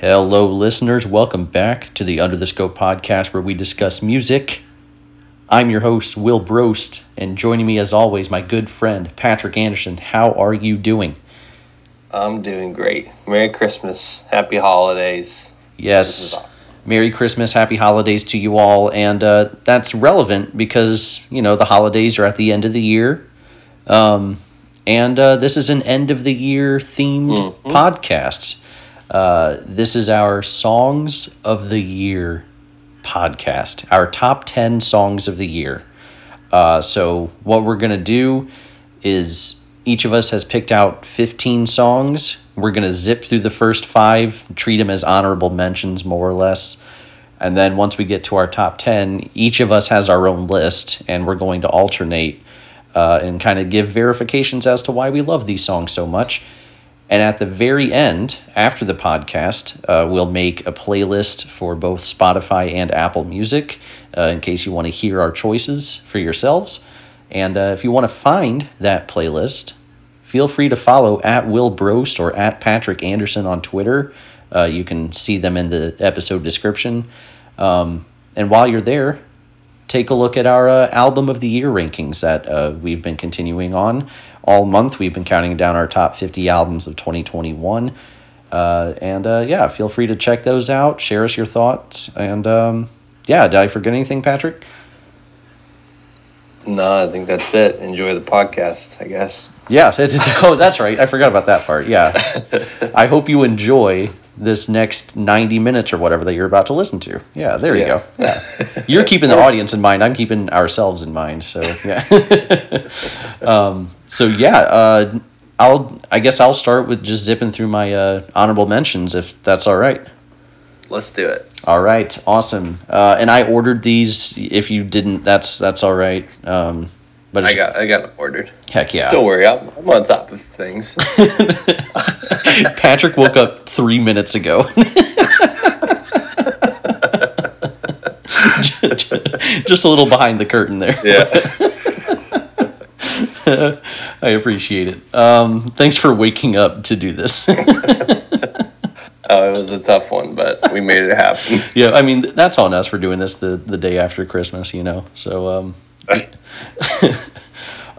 Hello, listeners. Welcome back to the Under the Scope podcast where we discuss music. I'm your host, Will Brost, and joining me as always, my good friend, Patrick Anderson. How are you doing? I'm doing great. Merry Christmas. Happy holidays. Yes. Merry Christmas, Happy Holidays to you all. And uh, that's relevant because, you know, the holidays are at the end of the year. Um, and uh, this is an end of the year themed Mhm. podcast. Uh, this is our Songs of the Year podcast, our top 10 songs of the year. Uh, so, what we're going to do is each of us has picked out 15 songs. We're going to zip through the first five, treat them as honorable mentions, more or less. And then once we get to our top 10, each of us has our own list, and we're going to alternate uh, and kind of give verifications as to why we love these songs so much. And at the very end, after the podcast, uh, we'll make a playlist for both Spotify and Apple Music uh, in case you want to hear our choices for yourselves. And uh, if you want to find that playlist, feel free to follow at Will Brost or at Patrick Anderson on Twitter. Uh, you can see them in the episode description. Um, and while you're there, take a look at our uh, album of the year rankings that uh, we've been continuing on all month. We've been counting down our top 50 albums of 2021. Uh, and uh, yeah, feel free to check those out, share us your thoughts. And um, yeah, did I forget anything, Patrick? No, I think that's it. Enjoy the podcast, I guess. Yeah, oh, that's right. I forgot about that part. Yeah. I hope you enjoy this next 90 minutes or whatever that you're about to listen to. Yeah, there you Yeah. go. Yeah. You're keeping the audience in mind. I'm keeping ourselves in mind. So, yeah. um, so, yeah, uh, I'll, I guess I'll start with just zipping through my uh, honorable mentions if that's all right. Let's do it. All right, awesome. Uh, and I ordered these. If you didn't, that's that's all right. Um, but I got I got it ordered. heck yeah. Don't worry, I'm, I'm on top of things. Patrick woke up three minutes ago. Just a little behind the curtain there. Yeah. I appreciate it. Um, thanks for waking up to do this. Oh, it was a tough one, but we made it happen. yeah, I mean that's on us for doing this the, the day after Christmas, you know. So um,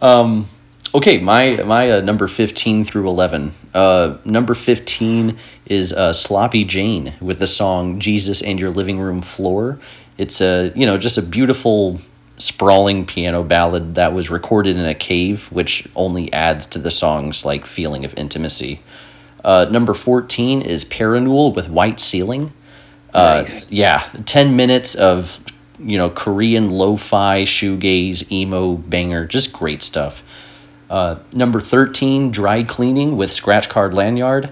um, okay, my my uh, number fifteen through eleven. Uh, number fifteen is uh, Sloppy Jane with the song "Jesus and Your Living Room Floor." It's a you know just a beautiful sprawling piano ballad that was recorded in a cave, which only adds to the song's like feeling of intimacy. Uh, number fourteen is Parannoul with White Ceiling. Uh, Nice. Yeah, ten minutes of you know Korean lo-fi shoegaze emo banger, just great stuff. Uh, number thirteen, Dry Cleaning with Scratch Card Lanyard,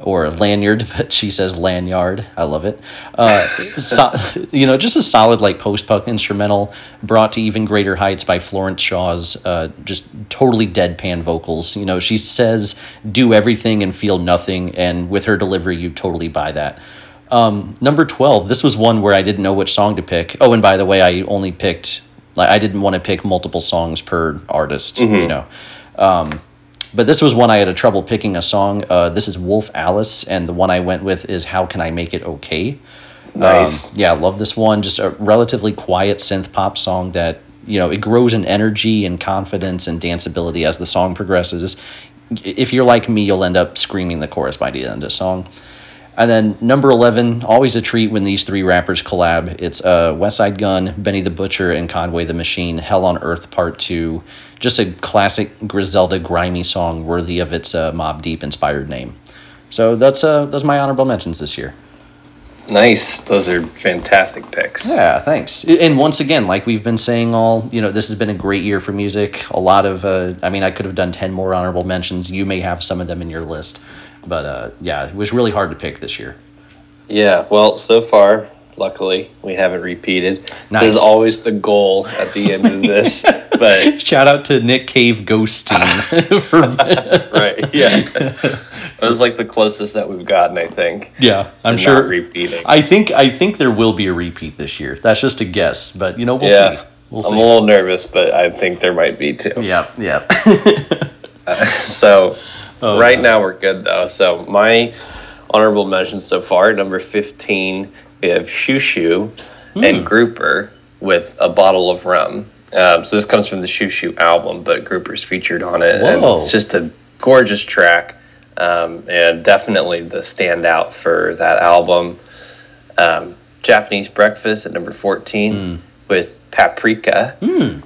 or Lanyard, but she says Lanyard. I love it. Uh, so, you know, just a solid like post-punk instrumental, brought to even greater heights by Florence Shaw's uh, just totally deadpan vocals. You know, she says do everything and feel nothing, and with her delivery, you totally buy that. Um, number 12, this was one where I didn't know which song to pick. Oh, and by the way, I only picked, like, I didn't want to pick multiple songs per artist, you know. Um, but this was one I had a trouble picking a song. Uh, this is Wolf Alice, and the one I went with is How Can I Make It Okay? Nice. Um, yeah, I love this one. Just a relatively quiet synth pop song that, you know, it grows in energy and confidence and danceability as the song progresses. If you're like me, you'll end up screaming the chorus by the end of the song. And then number 11, always a treat when these three rappers collab. It's uh, Westside Gunn, Benny the Butcher, and Conway the Machine, Hell on Earth Part 2. Just a classic Griselda grimy song worthy of its uh, Mobb Deep inspired name. So that's uh, those my honorable mentions this year. Nice. Those are fantastic picks. Yeah, thanks. And once again, like we've been saying all, you know, this has been a great year for music. A lot of, uh, I mean, I could have done 10 more honorable mentions. You may have some of them in your list. But uh, yeah, it was really hard to pick this year. Yeah, well, so far, luckily, we haven't repeated. Nice. There's always the goal at the end of this. but, Shout out to Nick Cave Ghosteen for right, yeah. It was like the closest that we've gotten, I think. yeah. I'm sure. Repeating. I think I think there will be a repeat this year. That's just a guess, but you know we'll yeah. see. We'll I'm see. a little nervous, but I think there might be too. Yeah, yeah. So Oh, right God. now we're good though. So my honorable mentions so far. Number 15, we have Shoo Hmm. and Grouper with a bottle of rum. Um, so this comes from the Shoo album, but Grouper's featured on it. And it's just a gorgeous track um, and definitely the standout for that album. Um, Japanese Breakfast at number 14 with Paprika.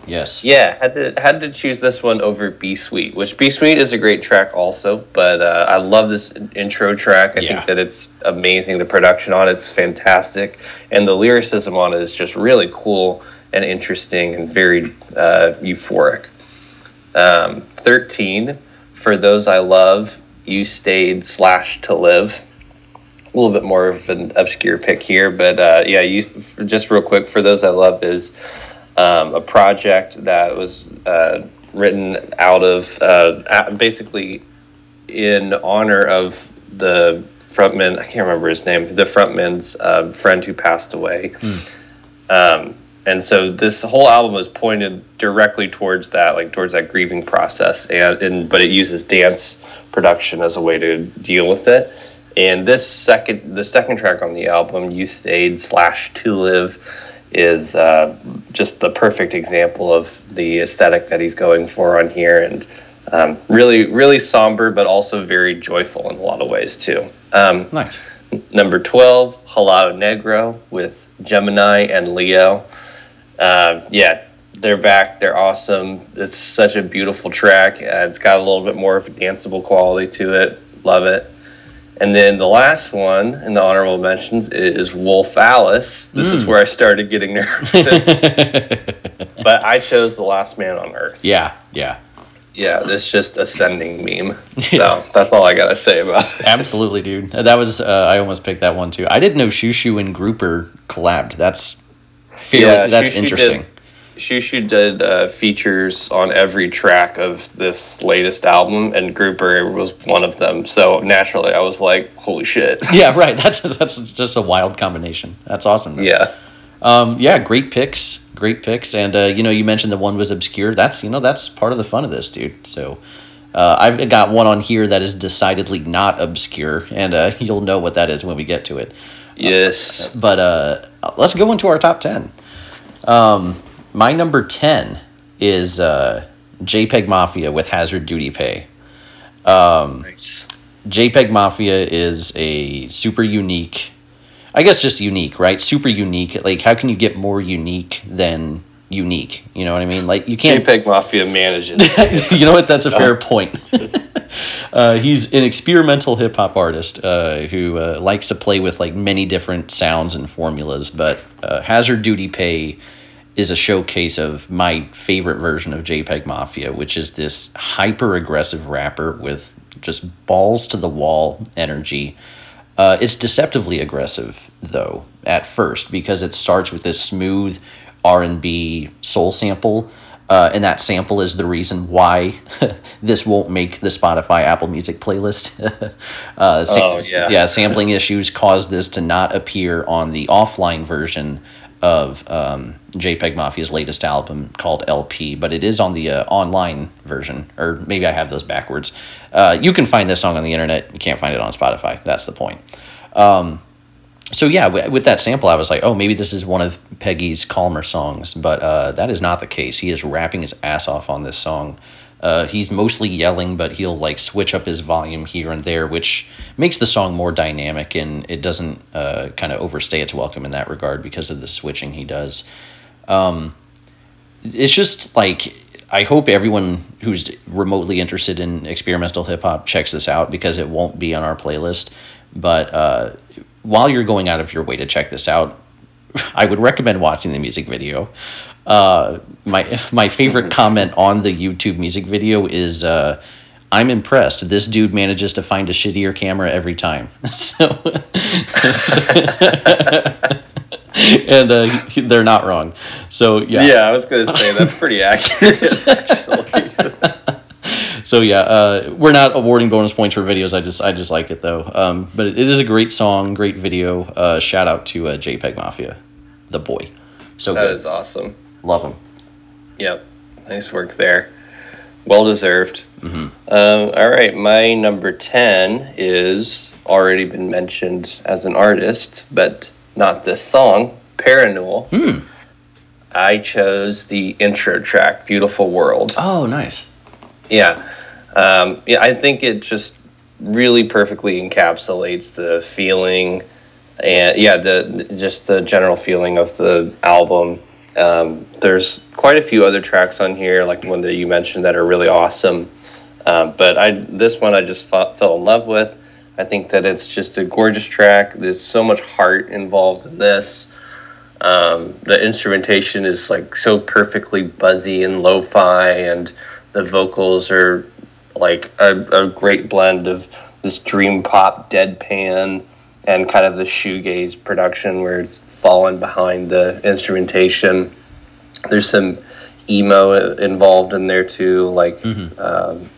Yes. Yeah, had to had to choose this one over Be Sweet, which Be Sweet is a great track also, but uh, I love this intro track. I Yeah. think that it's amazing. The production on it's fantastic, and the lyricism on it is just really cool and interesting and very uh, euphoric. Um, Thirteen, for those I love, you stayed slash to live. A little bit more of an obscure pick here, but uh, yeah, you just real quick for those I love is um, a project that was uh, written out of uh, basically in honor of the frontman. I can't remember his name. The frontman's uh, friend who passed away. Um, and so this whole album was pointed directly towards that, like towards that grieving process, and, and but it uses dance production as a way to deal with it. And this second, the second track on the album, "You Stayed" slash "To Live," is uh, just the perfect example of the aesthetic that he's going for on here, and um, really, really somber, but also very joyful in a lot of ways too. Um, Nice. Number 12, Helado Negro with Gemini and Leo. Uh, yeah, they're back. They're awesome. It's such a beautiful track. Uh, it's got a little bit more of a danceable quality to it. Love it. And then the last one in the honorable mentions is Wolf Alice. This is where I started getting nervous. but I chose The Last Man on Earth. yeah. Yeah. Yeah, this just ascending meme. So that's all I got to say about it. Absolutely, dude. That was uh, I almost picked that one too. I didn't know Shoo and Grouper collabed. That's feel Yeah, that's Shoo interesting. did- Xiu Xiu did uh, features on every track of this latest album, and Grouper was one of them. So naturally, I was like, "Holy shit!" Yeah, right. That's that's just a wild combination. That's awesome. yeah, Um, yeah, great picks, great picks, and uh, you know, you mentioned the one was obscure. That's you know, that's part of the fun of this, dude. So, uh, I've got one on here that is decidedly not obscure, and uh, you'll know what that is when we get to it. yes, But uh, let's go into our top ten. Um, my number ten is uh, JPEG Mafia with Hazard Duty Pay. nice. JPEG Mafia is a super unique, I guess just unique, right? Super unique. Like, how can you get more unique than unique? You know what I mean? Like, you can't. JPEG Mafia manages. you know what? That's a fair point. uh, he's an experimental hip hop artist uh, who uh, likes to play with like many different sounds and formulas. But uh, Hazard Duty Pay is a showcase of my favorite version of JPEG Mafia, which is this hyper aggressive rapper with just balls to the wall energy. Uh, it's deceptively aggressive though at first because it starts with this smooth R and B soul sample, uh, and that sample is the reason why this won't make the Spotify Apple Music playlist. uh, Oh, yeah. yeah, sampling issues caused this to not appear on the offline version of um, JPEG Mafia's latest album called LP, but it is on the uh, online version, or maybe I have those backwards. Uh, you can find this song on the internet. You can't find it on Spotify. That's the point. Um, so yeah, w- with that sample, I was like, oh, maybe this is one of Peggy's calmer songs, but uh, that is not the case. He is rapping his ass off on this song. Uh, he's mostly yelling, but he'll like switch up his volume here and there, which makes the song more dynamic and it doesn't uh, kind of overstay its welcome in that regard because of the switching he does. Um, it's just like I hope everyone who's remotely interested in experimental hip hop checks this out because it won't be on our playlist. But uh, while you're going out of your way to check this out, I would recommend watching the music video. Uh, my my favorite comment on the YouTube music video is uh, I'm impressed. This dude manages to find a shittier camera every time. so, and uh, they're not wrong. So yeah. Yeah, I was gonna say that's pretty accurate. Actually, So yeah, uh, we're not awarding bonus points for videos. I just I just like it though. Um, but it is a great song, great video. Uh, shout out to uh, JPEG Mafia, the boy. So that good, is awesome. Love him. Yep, nice work there. Well deserved. Um, all right, my number ten is already been mentioned as an artist, but not this song, Parannoul. Hmm. I chose the intro track, Beautiful World. Oh, nice. Yeah. Um, yeah, I think it just really perfectly encapsulates the feeling and yeah, the just the general feeling of the album. Um, there's quite a few other tracks on here, like the one that you mentioned, that are really awesome. Um, but I this one I just fell, fell in love with. I think that it's just a gorgeous track. There's so much heart involved in this. Um, the instrumentation is like so perfectly buzzy and lo-fi, and the vocals are like a, a great blend of this dream pop deadpan and kind of the shoegaze production where it's fallen behind the instrumentation. There's some emo involved in there too, like Mm-hmm. um,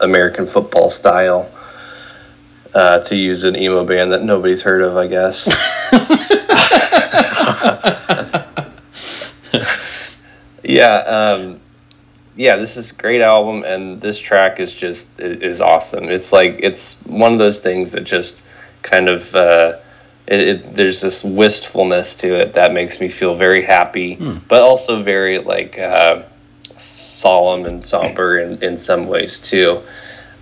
American football style. Uh, to use an emo band that nobody's heard of, I guess. yeah, um, yeah. This is a great album, and this track is just is awesome. It's like it's one of those things that just kind of uh, it, it, there's this wistfulness to it that makes me feel very happy, but also very like uh, solemn and somber in, in some ways too.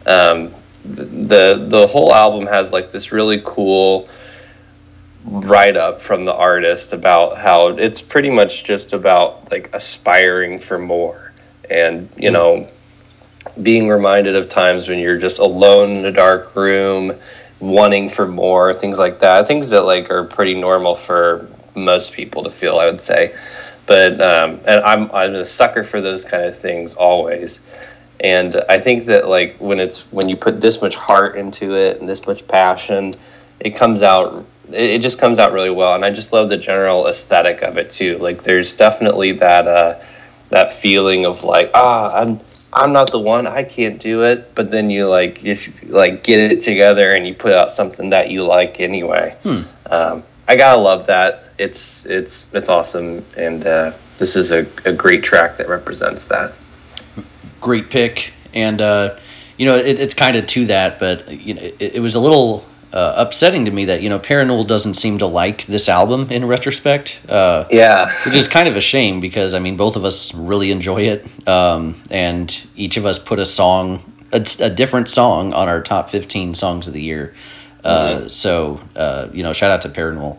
Um, the the whole album has like this really cool write up from the artist about how it's pretty much just about like aspiring for more. And you know being reminded of times when you're just alone in a dark room wanting for more things like that. Things that like are pretty normal for most people to feel i would say. But um, and i'm i'm a sucker for those kind of things always. And i think that like when it's when you put this much heart into it and this much passion it comes out it, just comes out really well. And i just love the general aesthetic of it too. Like there's definitely that uh that feeling of like ah i'm i'm not the one. I can't do it. But then you like just like get it together and you put out something that you like anyway. Um, i gotta love that. It's it's it's awesome. And uh, this is a, a great track that represents that. Great pick, and uh, you know it, it's kind of to that, but you know it, it was a little uh, upsetting to me that you know Parannoul doesn't seem to like this album in retrospect. Uh, yeah which is kind of a shame because I mean both of us really enjoy it, um, and each of us put a song, a, a different song on our top fifteen songs of the year. Uh, So uh, you know, shout out to Parannoul.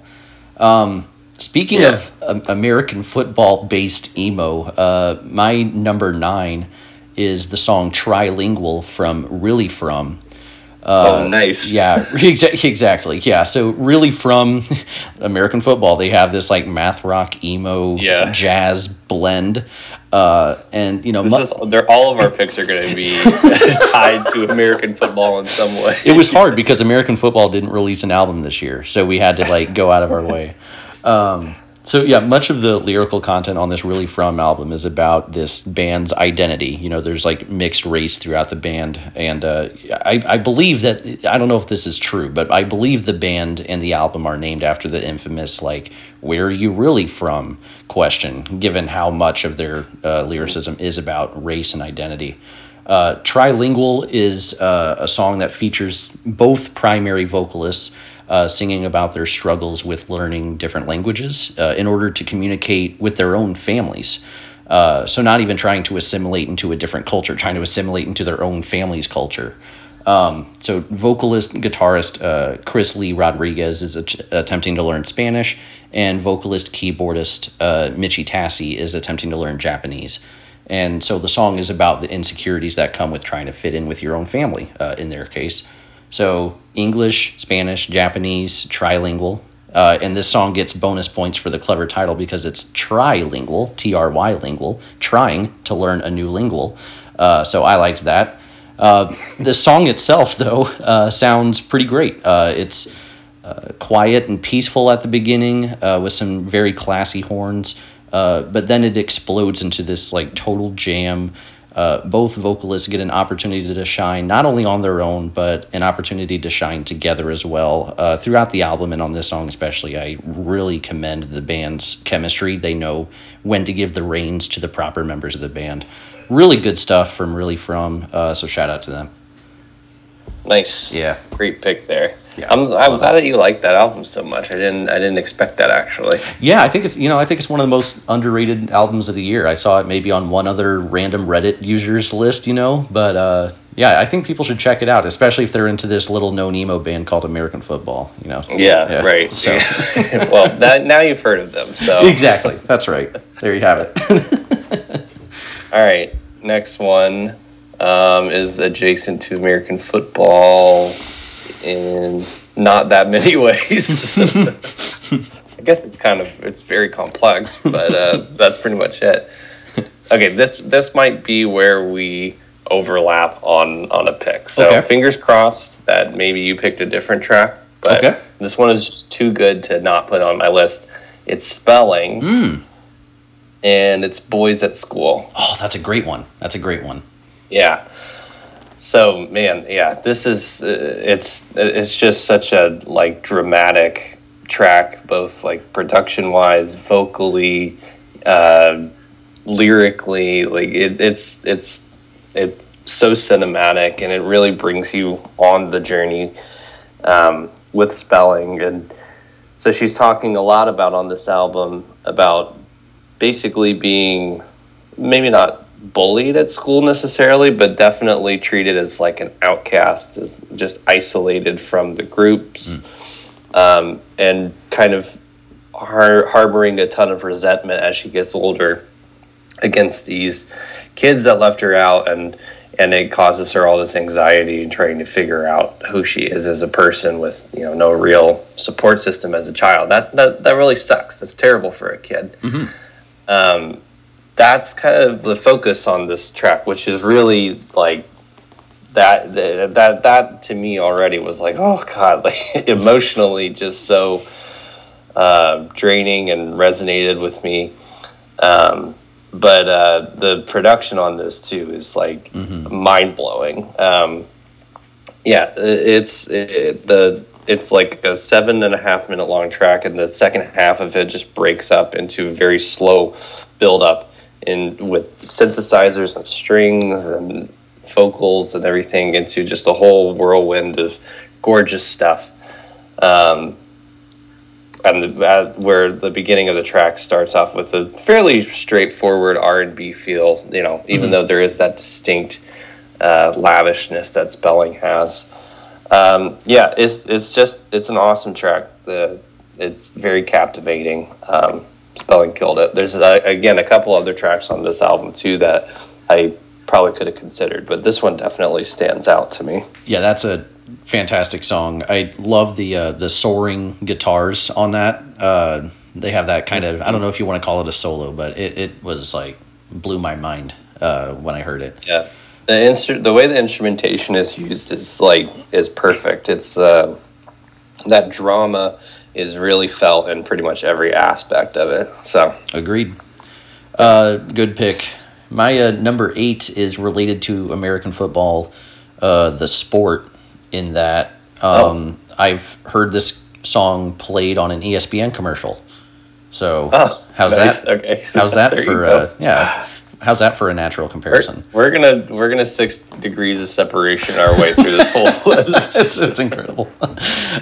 Um, speaking Yeah. of um, American football based emo, uh, my number nine is the song "Trilingual" from Really From. Oh nice Yeah, exa- exactly. Yeah, so really from American football, they have this like math rock emo Yeah. jazz blend, uh, and you know, mu- This is, they're, all of our picks are going to be tied to American football in some way. it was hard because American football didn't release an album this year, so we had to like go out of our way. Um, so yeah, much of the lyrical content on this really from album is about this band's identity. You know, there's like mixed race throughout the band, and uh, I I believe that I don't know if this is true, but I believe the band and the album are named after the infamous like "Where are you really from?" question. Given how much of their uh, lyricism is about race and identity. Uh, Trilingual is uh, a song that features both primary vocalists uh, singing about their struggles with learning different languages uh, in order to communicate with their own families. Uh, so, not even trying to assimilate into a different culture, trying to assimilate into their own family's culture. Um, so, vocalist, guitarist uh, Chris Lee Rodriguez is att- attempting to learn Spanish, and vocalist, keyboardist uh, Michi Tassey is attempting to learn Japanese. And so the song is about the insecurities that come with trying to fit in with your own family, uh, in their case. So English, Spanish, Japanese, trilingual. Uh, and this song gets bonus points for the clever title because it's trilingual, T R Y lingual, trying to learn a new lingual. Uh, so I liked that. Uh, the song itself, though, uh, sounds pretty great. Uh, it's uh, quiet and peaceful at the beginning with some very classy horns, but then it explodes into this like total jam. Uh, both vocalists get an opportunity to shine not only on their own, but an opportunity to shine together as well. Uh, throughout the album and on this song especially, I really commend the band's chemistry. They know when to give the reins to the proper members of the band. Really good stuff from really from. Uh, so shout out to them. Nice. Yeah. Great pick there. Yeah, I'm, I'm glad that you like that album so much. I didn't I didn't expect that actually. Yeah, I think it's you know I think it's one of the most underrated albums of the year. I saw it maybe on one other random Reddit users list, you know, but uh, yeah, I think people should check it out, especially if they're into this little no Nemo band called American Football. You know. Yeah, right. So well, that now you've heard of them. So exactly, that's right. There you have it. all right, next one um, is adjacent to American football in not that many ways. I guess it's kind of it's very complex, but uh, that's pretty much it. Okay, this this might be where we overlap on on a pick. So Okay. fingers crossed that maybe you picked a different track, but Okay. this one is just too good to not put on my list. It's spelling Mm. and it's boys at school. Oh, that's a great one. That's a great one. Yeah. So man, yeah, this is uh, it's it's just such a like dramatic track, both like production wise, vocally, uh, lyrically. Like it, it's it's it's so cinematic, and it really brings you on the journey um, with spelling. And so she's talking a lot about on this album about basically being maybe not bullied at school necessarily, but definitely treated as like an outcast, as just isolated from the groups, um, and kind of har- harboring a ton of resentment as she gets older against these kids that left her out and and it causes her all this anxiety and trying to figure out who she is as a person with you know no real support system as a child. That that, that really sucks. That's terrible for a kid. Um, that's kind of the focus on this track which is really like that that that, to me already was like oh god like emotionally just so uh, draining and resonated with me. Um, but uh, the production on this too is like mind blowing. Um, yeah, it's it, the it's like a seven and a half minute long track, and the second half of it just breaks up into a very slow build up in with synthesizers and strings and vocals and everything into just a whole whirlwind of gorgeous stuff. Um, and the, uh, where the beginning of the track starts off with a fairly straightforward R and B feel, you know, even though there is that distinct uh, lavishness that Spelling has. Um, yeah, it's it's just it's an awesome track. The it's very captivating. Um, Spelling killed it. There's uh, again a couple other tracks on this album too that I probably could have considered, but this one definitely stands out to me. Yeah, that's a fantastic song. I love the uh, the soaring guitars on that. Uh, they have that kind of I don't know if you want to call it a solo, but it, it was like blew my mind uh, when I heard it. Yeah, the instru- the way the instrumentation is used is like is perfect. It's uh, that drama is really felt in pretty much every aspect of it. So Agreed. Uh, good pick. My uh, number eight is related to American football, uh, the sport. In that, um, I've heard this song played on an ESPN commercial. So oh, how's nice. that? Okay, How's that for uh, yeah? How's that for a natural We're, comparison? we're gonna we're gonna six degrees of separation our way through this whole list. it's incredible.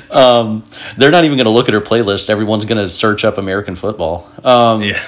um, they're not even going to look at her playlist. Everyone's going to search up American football. Um, yeah,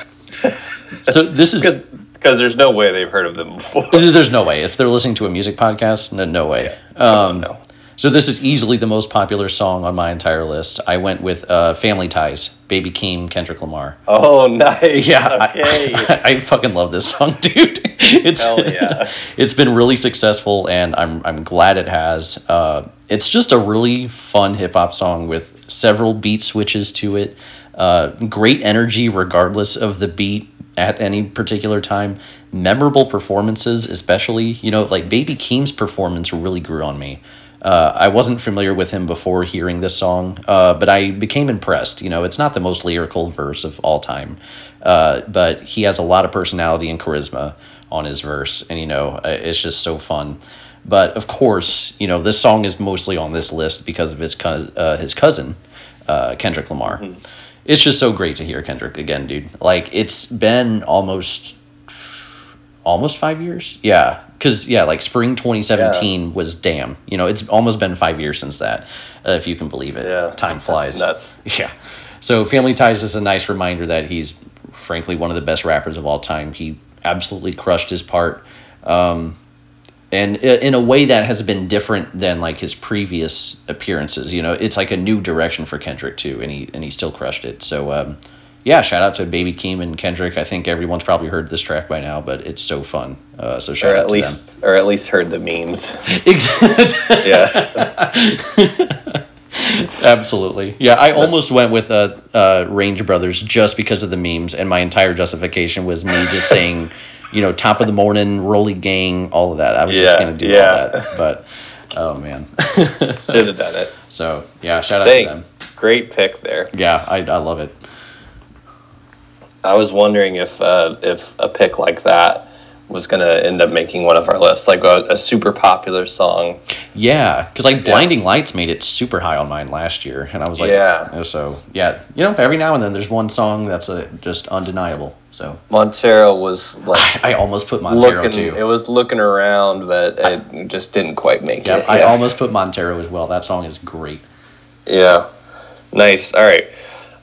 So this is because there's no way they've heard of them before. There's no way. If they're listening to a music podcast, no, no way. Um, no. So this is easily the most popular song on my entire list. I went with uh, "Family Ties," Baby Keem, Kendrick Lamar. Oh, nice. Yeah, Okay. I, I fucking love this song, dude. It's Hell yeah. it's been really successful, and I'm I'm glad it has. Uh, it's just a really fun hip hop song with several beat switches to it. Uh, great energy, regardless of the beat at any particular time. Memorable performances, especially you know like Baby Keem's performance really grew on me. Uh, I wasn't familiar with him before hearing this song, uh, but I became impressed. You know, it's not the most lyrical verse of all time, uh, but he has a lot of personality and charisma on his verse, and you know, uh, it's just so fun. But of course, you know, this song is mostly on this list because of his cous- uh, his cousin, uh, Kendrick Lamar. It's just so great to hear Kendrick again, dude. Like it's been almost almost five years. Yeah, because yeah, like spring twenty seventeen was damn. You know, it's almost been five years since that. uh, if you can believe it. Yeah, Time that's flies. nuts. Yeah. So Family Ties is a nice reminder that he's frankly one of the best rappers of all time. He absolutely crushed his part. Um, and in a way that has been different than like his previous appearances. You know, it's like a new direction for Kendrick too, and he and he still crushed it. So um, yeah, shout out to Baby Keem and Kendrick. I think everyone's probably heard this track by now, but it's so fun. Uh, so shout Or out at to least, or at least heard the memes. them. Yeah. Absolutely. Yeah, I almost went with uh, uh, Range Brothers just because of the memes, and my entire justification was me just saying, you know, top of the morning, Rolly Gang, all of that. I was just going to do yeah. all that. But, oh, man. Should have done it. so, yeah, shout out Dang. to them. Great pick there. Yeah, I, I love it. I was wondering if uh, if a pick like that was gonna end up making one of our lists, like a, a super popular song. Yeah, because like Blinding Lights made it super high on mine last year, and I was like, Yeah. So yeah, you know, every now and then there's one song that's a, just undeniable. So Montero was like I almost put Montero looking, too. it was looking around, but it just didn't quite make yeah, it. I almost put Montero as well. That song is great. Yeah. Nice. All right.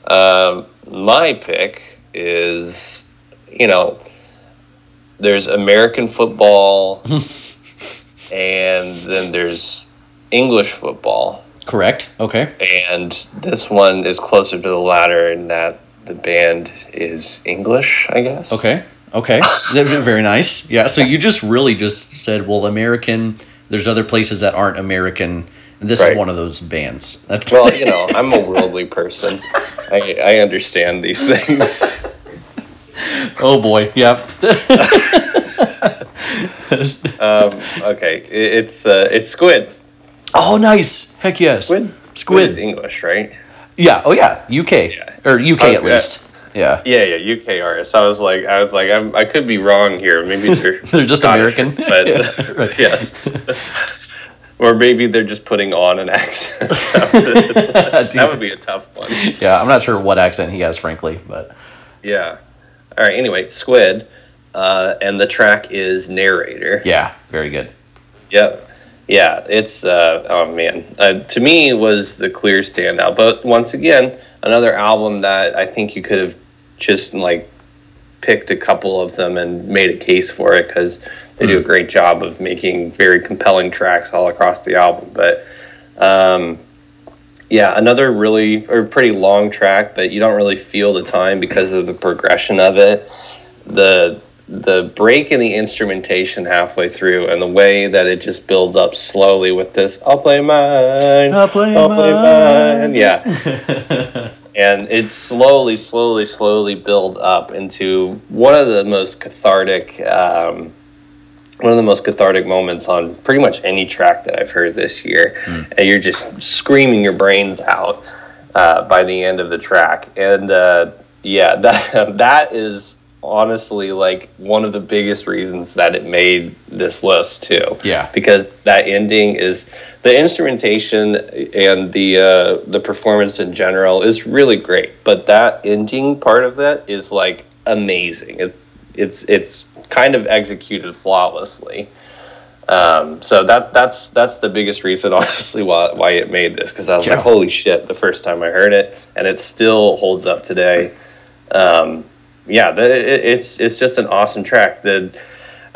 Um, my pick is, you know, there's American football, and then there's English football, Correct. Okay. and this one is closer to the latter in that the band is English, I guess. Okay. Okay. Very nice. Yeah. So you just really just said, well, American. There's other places that aren't American. And this Right. is one of those bands. That's Well, you know, I'm a worldly person. I, I understand these things. oh boy. Yep. Um, okay, it, it's uh, it's Squid. oh, nice. Heck yes. Squid. Squid. is English, right? Yeah. Oh yeah. UK yeah. or UK I was- at least. Yeah. Yeah, yeah, UK artists. I was like, I was like, I'm, I could be wrong here. Maybe they're They're just Scottish, American. but Yeah, right. yes. Or maybe they're just putting on an accent. that would be a tough one. Yeah. I'm not sure what accent he has, frankly, but Yeah. All right. Anyway, Squid, uh, and the track is narrator. yeah, very good. Yep. Yeah, it's uh, oh man. Uh, to me, it was the clear standout. But once again, another album that I think you could have just like picked a couple of them and made a case for it because they do a great job of making very compelling tracks all across the album. But um, yeah, another really or pretty long track, but you don't really feel the time because of the progression of it. The the break in the instrumentation halfway through and the way that it just builds up slowly with this I'll play mine. I'll play mine. Yeah. and it slowly, slowly, slowly builds up into one of the most cathartic um, one of the most cathartic moments on pretty much any track that I've heard this year. And you're just screaming your brains out uh, by the end of the track. And uh, yeah, that that is honestly like one of the biggest reasons that it made this list too. Yeah. Because that ending is the instrumentation and the uh, the performance in general is really great, but that ending part of that is like amazing. It, it's it's kind of executed flawlessly. Um, so that that's that's the biggest reason, honestly, why why it made this because I was Yeah. like, holy shit, the first time I heard it, and it still holds up today. Um, yeah, the, it, it's it's just an awesome track. The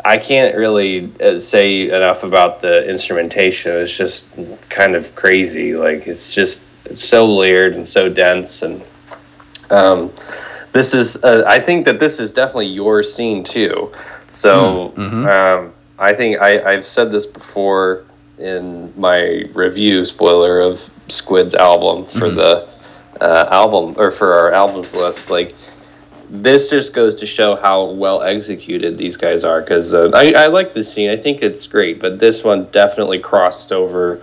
I can't really uh, say enough about the instrumentation. It's just kind of crazy. Like it's just it's so layered and so dense and um, this is uh, I think that this is definitely your scene too. So um, I think I, I've said this before in my review spoiler of Squid's album for the uh, album or for our albums list. Like this just goes to show how well executed these guys are because uh, I, I like this scene. I think it's great, but this one definitely crossed over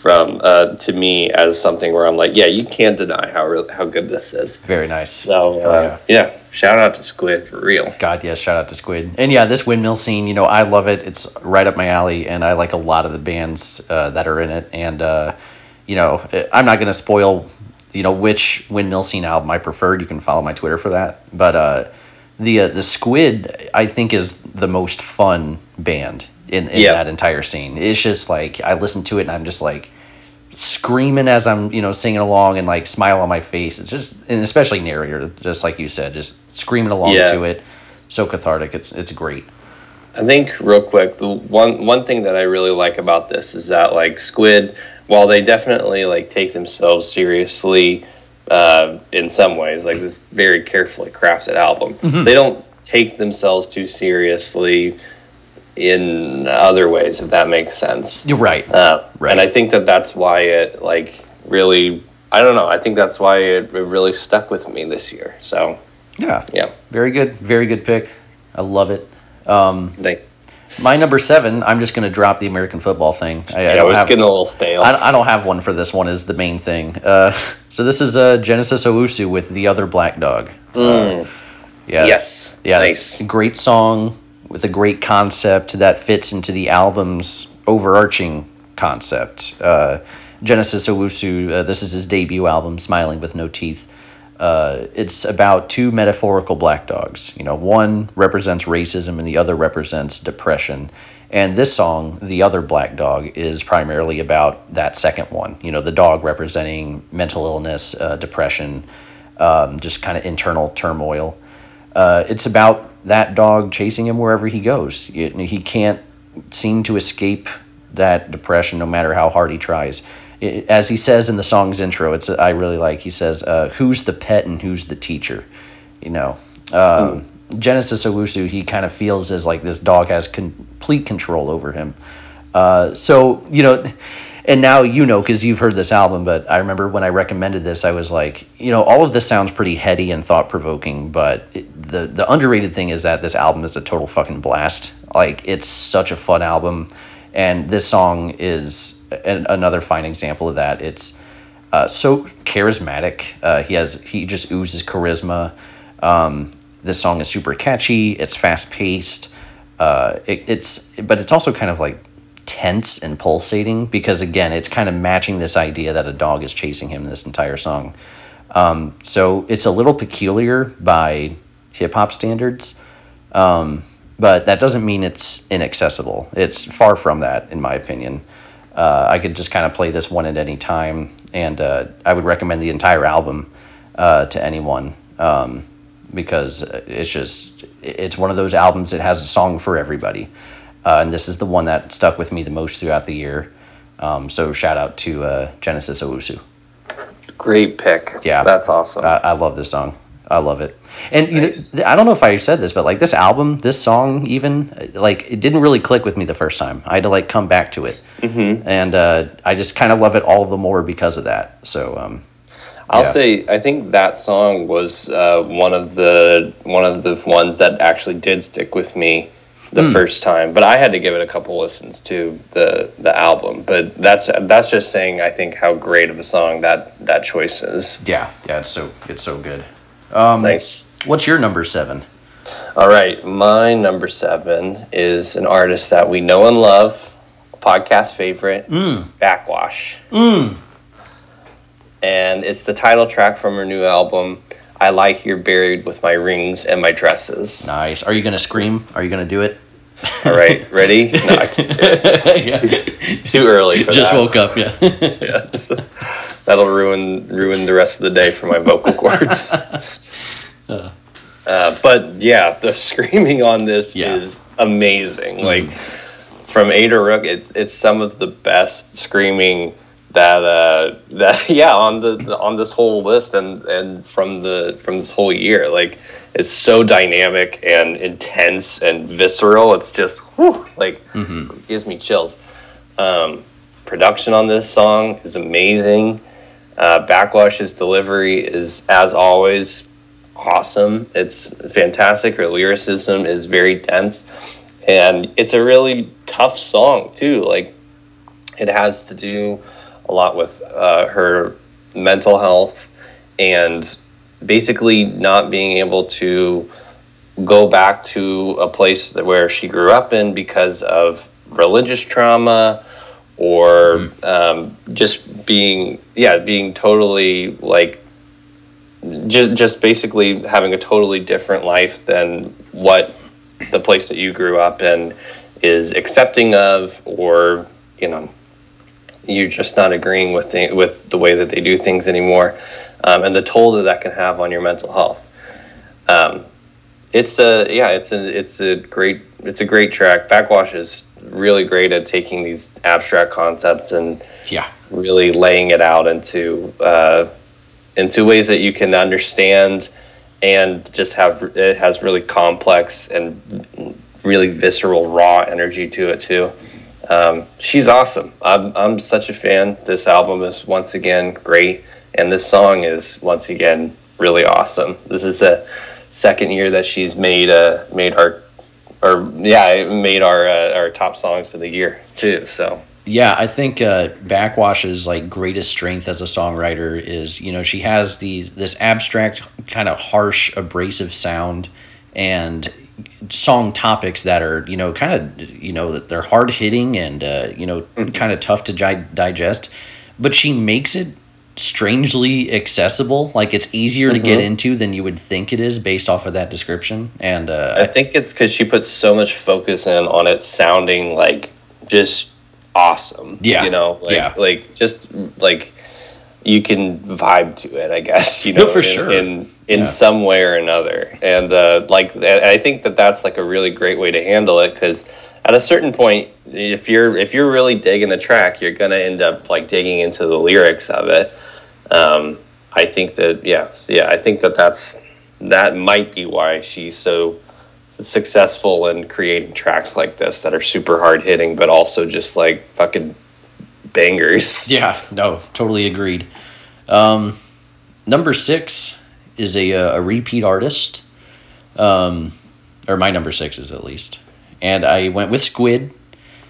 from uh, to me as something where I'm like, yeah, you can't deny how real, how good this is. Very nice. So uh, yeah. shout out to Squid for real. God, yes, shout out to Squid. And yeah, this windmill scene, you know, I love it. It's right up my alley, and I like a lot of the bands uh, that are in it. And, uh, you know, I'm not going to spoil, you know, which windmill scene album I preferred. You can follow my Twitter for that. But uh, the uh, the Squid, I think, is the most fun band in, in that entire scene. It's just like, I listen to it and I'm just like, screaming as I'm, you know, singing along and like smile on my face. It's just, and especially narrator, just like you said, just screaming along Yeah. to it. So cathartic. It's it's great. I think real quick, the one one thing that I really like about this is that like Squid, while they definitely like take themselves seriously uh, in some ways, like this very carefully crafted album, they don't take themselves too seriously in other ways, if that makes sense. You're right. Uh, Right. And I think that that's why it like really. I don't know. I think that's why it, it really stuck with me this year. So yeah. yeah, Very good. Very good pick. I love it. Um, thanks. my number seven. I'm just gonna drop the American football thing. I, Yeah, I don't have. getting a little stale. I, I don't have one for this one. Is the main thing. Uh, so this is uh, Genesis Owusu with the other black dog. Uh, yeah. yes. Yeah, Nice. great song with a great concept that fits into the album's overarching concept. Uh, Genesis Owusu, uh, this is his debut album, Smiling with No Teeth. Uh, it's about two metaphorical black dogs. You know, one represents racism and the other represents depression. And this song, The Other Black Dog, is primarily about that second one. You know, the dog representing mental illness, uh, depression, um, just kind of internal turmoil uh, it's about that dog chasing him wherever he goes. He, can't seem to escape that depression no matter how hard he tries. As he says in the song's intro, it's I really like. He says, uh, "Who's the pet and who's the teacher?" You know, um, Genesis Owusu, he kind of feels as like this dog has complete control over him. Uh, so you know, and now you know because you've heard this album. But I remember when I recommended this, I was like, you know, all of this sounds pretty heady and thought provoking, but it, the the underrated thing is that this album is a total fucking blast. Like it's such a fun album, and this song is an, another fine example of that. It's uh, so charismatic. Uh, he has he just oozes charisma. Um, this song is super catchy. It's fast paced. Uh, it, it's but it's also kind of like tense and pulsating because again it's kind of matching this idea that a dog is chasing him this entire song. Um, so it's a little peculiar by hip hop standards, um, but that doesn't mean it's inaccessible. It's far from that, in my opinion. Uh, I could just kind of play this one at any time, and uh, I would recommend the entire album uh, to anyone um, because it's just it's one of those albums that has a song for everybody, uh, and this is the one that stuck with me the most throughout the year. Um, so shout out to uh, Genesis Owusu. Great pick. Yeah. That's awesome. I, I love this song. I love it. And you know, I don't know if I said this, but like this album, this song, even like it didn't really click with me the first time. I had to like come back to it, mm-hmm. and uh, I just kind of love it all the more because of that. So um, I'll yeah. say I think that song was uh, one of the one of the ones that actually did stick with me the Hmm. first time. But I had to give it a couple listens to the the album. But that's that's just saying I think how great of a song that that choice is. yeah, yeah, it's so it's so good. Um, Nice. What's your number seven? All right, my number seven is an artist that we know and love, podcast favorite, Mm. Backxwash. And it's the title track from her new album, I Lie Here Buried with My Rings and My Dresses. Nice. Are you gonna scream? Are you gonna do it? All right, ready? No, I can't yeah. Too early for Just that. woke up. Yeah. Yeah. That'll ruin ruin the rest of the day for my vocal cords. Uh, but yeah, the screaming on this Yeah. is amazing. Like from A to Rook, it's it's some of the best screaming that uh that yeah on the on this whole list and and from the from this whole year. Like it's so dynamic and intense and visceral. It's just whew, like gives me chills. Um, production on this song is amazing. Uh, Backxwash's delivery is, as always, awesome. It's fantastic. Her lyricism is very dense, and it's a really tough song too. Like it has to do a lot with uh, her mental health and basically not being able to go back to a place that where she grew up in because of religious trauma or um, just being yeah being totally like just just basically having a totally different life than what the place that you grew up in is accepting of or you know you're just not agreeing with the with the way that they do things anymore, um, and the toll that that can have on your mental health. Um, it's a yeah, it's a it's a great it's a great track. Backxwash is really great at taking these abstract concepts and Yeah. really laying it out into uh, into ways that you can understand and just have it has really complex and really visceral raw energy to it too um, she's awesome. I'm, I'm such a fan. This album is once again great and this song is once again really awesome. This is the second year that she's made uh, made our or yeah made our uh, our top songs of the year too so. Yeah, I think uh, Backxwash's like greatest strength as a songwriter is you know she has these this abstract kind of harsh abrasive sound and song topics that are you know kind of you know that they're hard hitting and uh, you know kind of tough to gi- digest, but she makes it strangely accessible. Like it's easier to get into than you would think it is based off of that description. And uh, I think it's because she puts so much focus in on it sounding like just awesome. Yeah. you know, like Yeah. like just like you can vibe to it. I guess you know for in, sure. in in Yeah. some way or another. And uh, like I think that that's like a really great way to handle it because at a certain point, if you're if you're really digging the track, you're gonna end up like digging into the lyrics of it. Um, I think that yeah, yeah, I think that that's that might be why she's so successful in creating tracks like this that are super hard hitting, but also just like fucking bangers. Yeah, no, totally agreed. Um, number six is a, uh, a repeat artist, um, or my number six is at least, and I went with Squid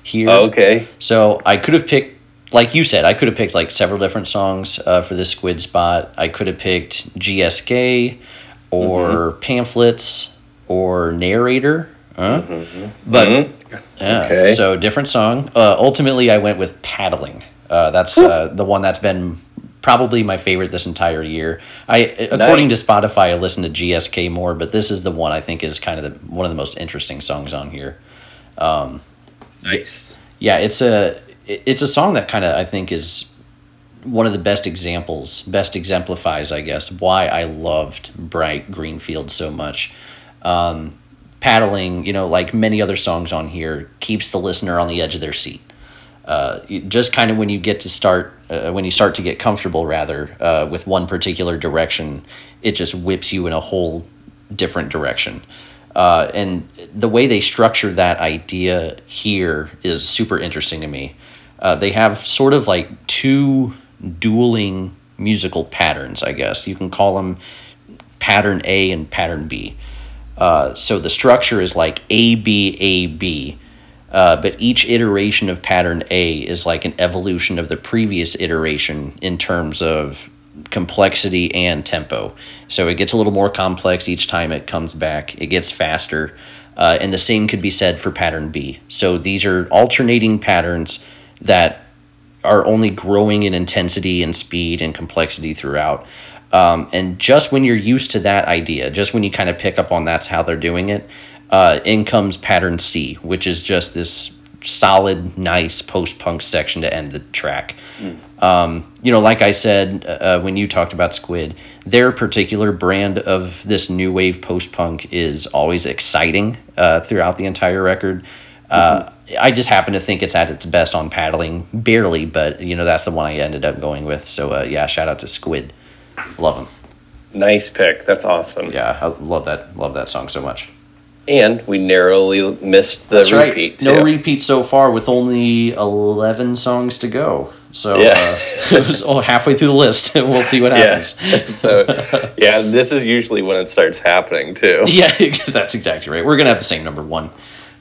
here. Okay. So I could have picked, like you said, I could have picked like several different songs uh, for this Squid spot. I could have picked GSK or pamphlets or narrator. Huh? But yeah, Okay. so different song. Uh, ultimately, I went with paddling. Uh, that's uh, the one that's been probably my favorite this entire year. I, according Nice. to Spotify, I listen to GSK more, but this is the one I think is kind of the, one of the most interesting songs on here. Nice. Yeah, it's a it's a song that kind of I think is one of the best examples, best exemplifies, I guess, why I loved Bright Greenfield so much. Um, paddling, you know, like many other songs on here, keeps the listener on the edge of their seat. Uh, just kind of when you get to start, uh, when you start to get comfortable, rather, uh, with one particular direction, it just whips you in a whole different direction. Uh, and the way they structure that idea here is super interesting to me. Uh, they have sort of like two dueling musical patterns, I guess. You can call them pattern A and pattern B. Uh, so the structure is like A, B, A, B. Uh, but each iteration of pattern A is like an evolution of the previous iteration in terms of complexity and tempo. So it gets a little more complex each time it comes back, it gets faster. Uh, and the same could be said for pattern B. So these are alternating patterns that are only growing in intensity and speed and complexity throughout. Um, and just when you're used to that idea, just when you kind of pick up on that's how they're doing it, uh, in comes pattern C, which is just this solid, nice post punk section to end the track. Um, you know, like I said uh, when you talked about Squid, their particular brand of this new wave post punk is always exciting uh, throughout the entire record. Uh, I just happen to think it's at its best on paddling, barely, but you know that's the one I ended up going with. So uh, yeah, shout out to Squid, love them. Nice pick. That's awesome. Yeah, I love that, love that song so much. And we narrowly missed the That's repeat. right. No repeat so far, with only eleven songs to go. So Yeah. uh, it was oh, halfway through the list. we'll see what yeah. happens. so yeah, this is usually when it starts happening too. Yeah, that's exactly right. We're gonna have the same number one.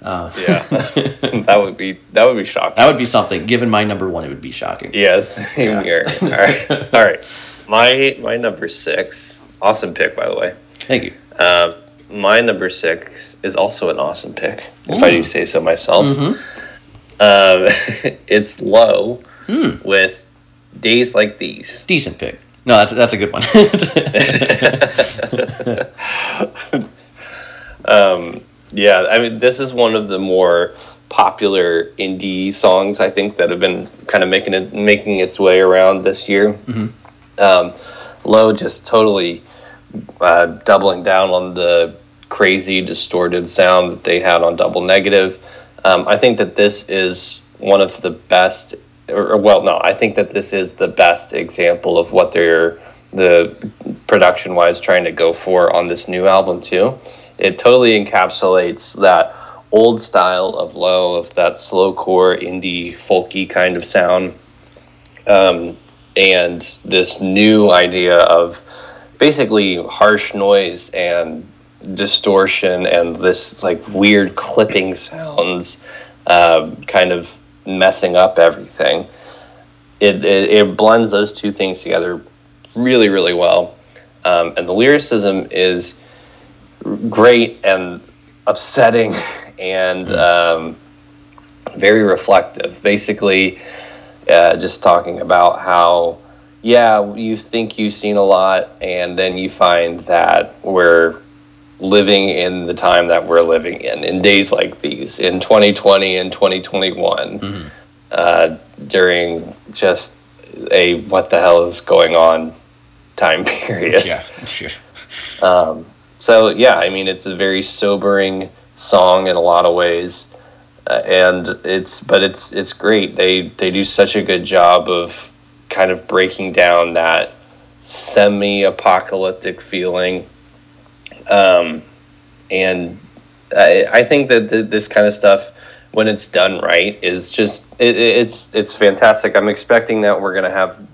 Yeah. that would be that would be shocking. That would be something. Given my number one, it would be shocking. Yes, here. All right, all right. My my number six, awesome pick by the way. Thank you. Um, my number six is also an awesome pick, if I do say so myself. Um, it's low with days like these. Decent pick. No, that's that's a good one. Yeah, I mean, this is one of the more popular indie songs I think that have been kind of making it making its way around this year. Um, Low just totally uh, doubling down on the crazy distorted sound that they had on Double Negative. Um, I think that this is one of the best, or, well, no, I think that this is the best example of what they're the production wise trying to go for on this new album too. It totally encapsulates that old style of low of that slowcore indie folky kind of sound um, and this new idea of basically harsh noise and distortion and this like weird clipping sounds uh, kind of messing up everything. It, it, it blends those two things together really really well. Um, and the lyricism is great and upsetting and um, very reflective. Basically, uh, just talking about how, yeah, you think you've seen a lot, and then you find that we're living in the time that we're living in, in days like these, in 2020 and 2021, uh, during just a what the hell is going on time period. Yeah, sure. Um, so yeah, I mean, it's a very sobering song in a lot of ways, and it's but it's it's great. They they do such a good job of kind of breaking down that semi-apocalyptic feeling, um, and I, I think that th- this kind of stuff. When it's done right, is just it, it's it's fantastic. I'm expecting that we're gonna have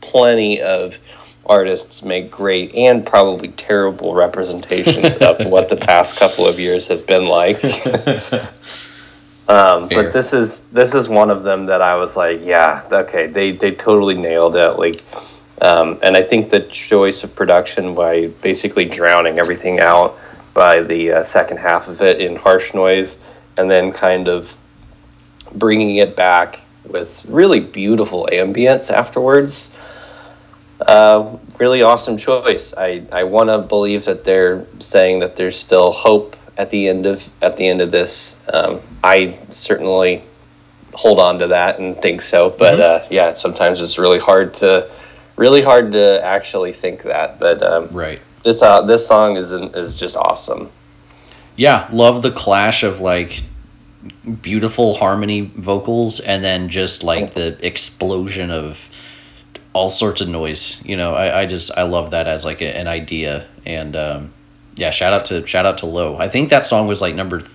plenty of artists make great and probably terrible representations of what the past couple of years have been like. um, but this is this is one of them that I was like, yeah, okay, they they totally nailed it. Like, um, and I think the choice of production by basically drowning everything out by the uh, second half of it in harsh noise, and then kind of bringing it back with really beautiful ambience afterwards. Uh, really awesome choice. I, I want to believe that they're saying that there's still hope at the end of at the end of this. Um, I certainly hold on to that and think so, but uh, yeah, sometimes it's really hard to really hard to actually think that. But um, Right. this uh, this song is is just awesome. Yeah, love the clash of like beautiful harmony vocals and then just like the explosion of all sorts of noise. You know, I, I just I love that as like a, an idea and um, yeah, shout out to shout out to Low. I think that song was like number th-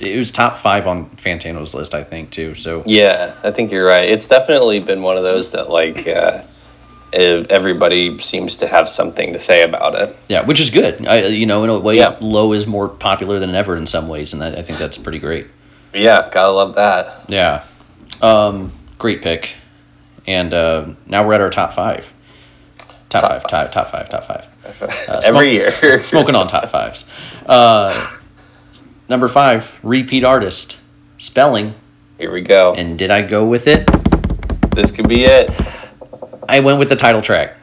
it was top 5 on Fantano's list, I think too. So Yeah, I think you're right. It's definitely been one of those that like uh, everybody seems to have something to say about it. yeah, which is good. I you know, in a way Yeah. Low is more popular than ever in some ways and I, I think that's pretty great. Yeah, gotta love that. Yeah. Um, great pick. And uh, now we're at our top five. Top, five, top, top five, top five. Uh, Every smoke- year. Smoking on top fives. Uh, number five, repeat artist. Spelling. Here we go. And did I go with it? This could be it. I went with the title track.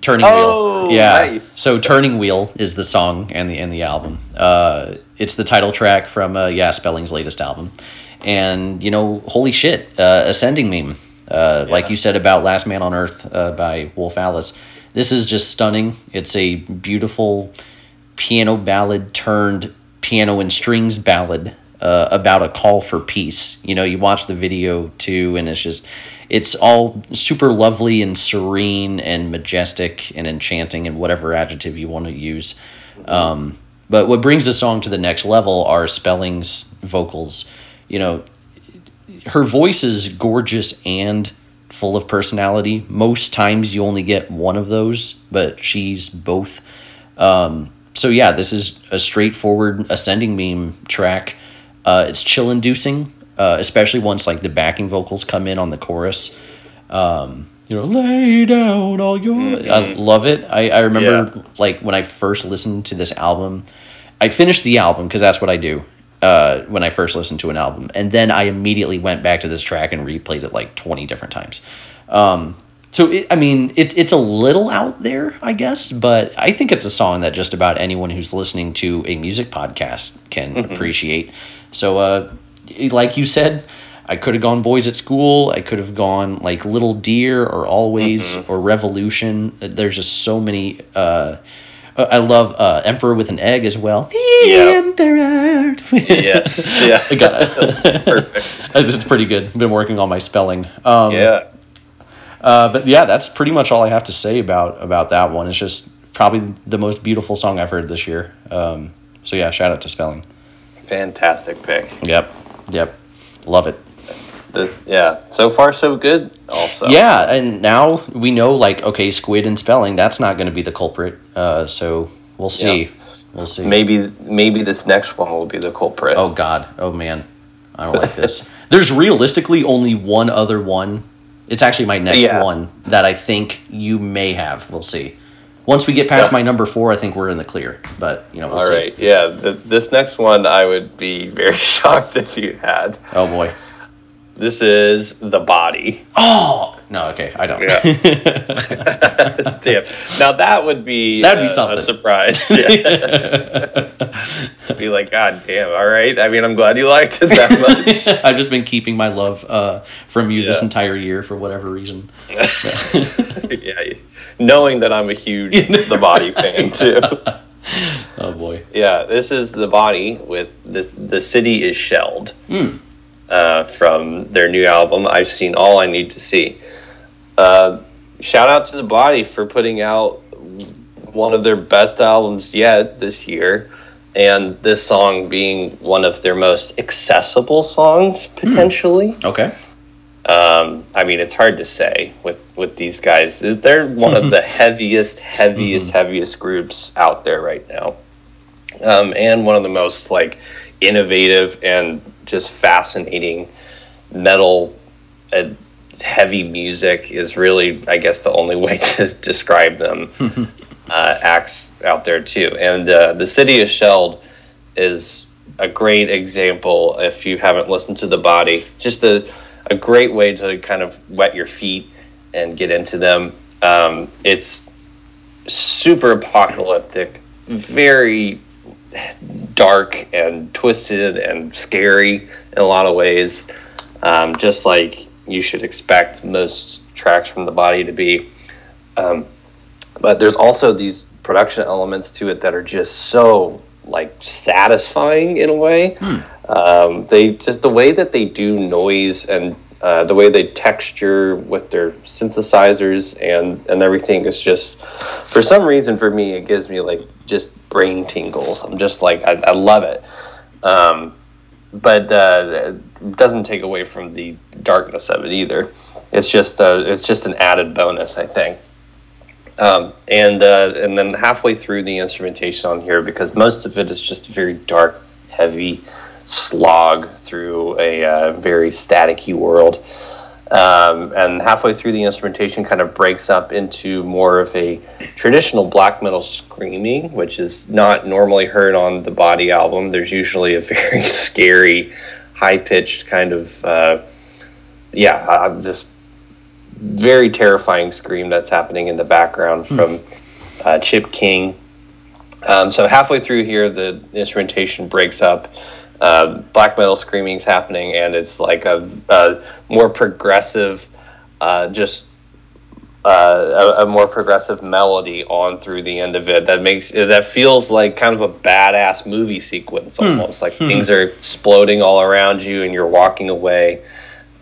Turning Oh, Wheel. Yeah. nice. So Turning Wheel is the song and the and the album. Uh, it's the title track from uh, yeah Spelling's latest album, and you know holy shit, uh, ascending meme. Uh, Like you said about Last Man on Earth uh, by Wolf Alice, this is just stunning. It's a beautiful piano ballad turned piano and strings ballad uh, about a call for peace. You know, you watch the video too, and it's just, it's all super lovely and serene and majestic and enchanting and whatever adjective you want to use. Um, but what brings the song to the next level are Spelling's vocals. You know, her voice is gorgeous and full of personality. Most times you only get one of those, but she's both. Um, so yeah, this is a straightforward ascending meme track. Uh, it's chill inducing, uh, especially once like the backing vocals come in on the chorus. Um, you know, lay down all your. I love it. I, I remember Yeah. like when I first listened to this album, I finished the album because that's what I do uh, when I first listened to an album, and then I immediately went back to this track and replayed it like twenty different times. Um, so it, I mean, it, it's a little out there, I guess, but I think it's a song that just about anyone who's listening to a music podcast can appreciate. So uh, like you said, I could have gone Boys at School. I could have gone like Little Deer or Always Mm-hmm. or Revolution. There's just so many. Uh, I love uh, Emperor with an Egg as well. The Yeah. Emperor. Yes. Yeah. I got it. Perfect. it's pretty good. I've Been working on my spelling. Um, Yeah. uh, but yeah, that's pretty much all I have to say about about that one. It's just probably the most beautiful song I've heard this year. Um, so yeah, shout out to spelling. Fantastic pick. Yep, yep, love it. Yeah. So far, so good. Also. Yeah, and now we know like okay, squid and spelling that's not going to be the culprit. Uh, so we'll see. Yeah. We'll see. Maybe maybe this next one will be the culprit. Oh God. Oh man. I don't like this. There's realistically only one other one. It's actually my next Yeah. one that I think you may have. We'll see. Once we get past my number four, I think we're in the clear. But you know, we'll All see. right. Yeah. The, this next one, I would be very shocked if you had. Oh boy. This is the body. Oh no. Okay, I don't. Damn. Now that would be That'd be something. a surprise. Yeah. be like, God damn. All right. I mean, I'm glad you liked it that much. I've just been keeping my love uh, from you this entire year for whatever reason. yeah. Knowing that I'm a huge the body fan too. Oh boy. Yeah, this is the body with this. The city is shelled Hmm. Uh, from their new album. I've seen all I need to see. Uh, shout out to the body for putting out one of their best albums yet this year, and this song being one of their most accessible songs potentially. Okay. Um, I mean, it's hard to say with with these guys. They're one of the heaviest, heaviest, heaviest groups out there right now, um, and one of the most like innovative and just fascinating metal. Uh, heavy music is really, I guess, the only way to describe them. uh, acts out there too, and uh, the city is shelled is a great example if you haven't listened to the body. Just a a great way to kind of wet your feet and get into them. Um, it's super apocalyptic, very dark and twisted and scary in a lot of ways, um, just like you should expect most tracks from the body to be. Um, but there's also these production elements to it that are just so like satisfying in a way. Um, they just the way that they do noise and uh, the way they texture with their synthesizers and and everything is just for some reason for me it gives me like just brain tingles. I'm just like I, I love it. Um, but uh, it doesn't take away from the darkness of it either. It's just uh, it's just an added bonus, I think. Um, and uh, and then halfway through the instrumentation on here, because most of it is just very dark, heavy slog through a uh, very staticky world. Um, and halfway through the instrumentation kind of breaks up into more of a traditional black metal screaming, which is not normally heard on the Body album. There's usually a very scary, high pitched kind of, uh, yeah, uh, just very terrifying scream that's happening in the background from uh, Chip King. Um, so halfway through here, the instrumentation breaks up. Uh, black metal screaming is happening, and it's like a, a more progressive, uh, just uh, a, a more progressive melody on through the end of it that makes that feels like kind of a badass movie sequence almost. Like things are exploding all around you and you're walking away.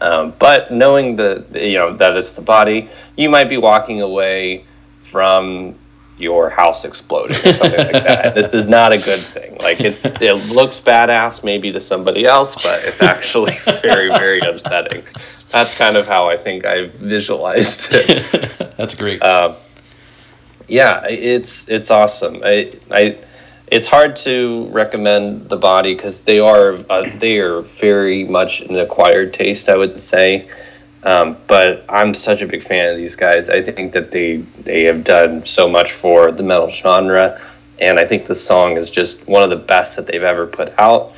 Um, but knowing that you know that it's the body, you might be walking away from your house exploding or something like that. This is not a good thing. Like it's it looks badass maybe to somebody else, but it's actually very very upsetting. That's kind of how I think I visualized it. That's great. Um, yeah, it's it's awesome. I I it's hard to recommend the body because they are uh, they are very much an acquired taste, I would say. Um, but I'm such a big fan of these guys. I think that they they have done so much for the metal genre, and I think the song is just one of the best that they've ever put out.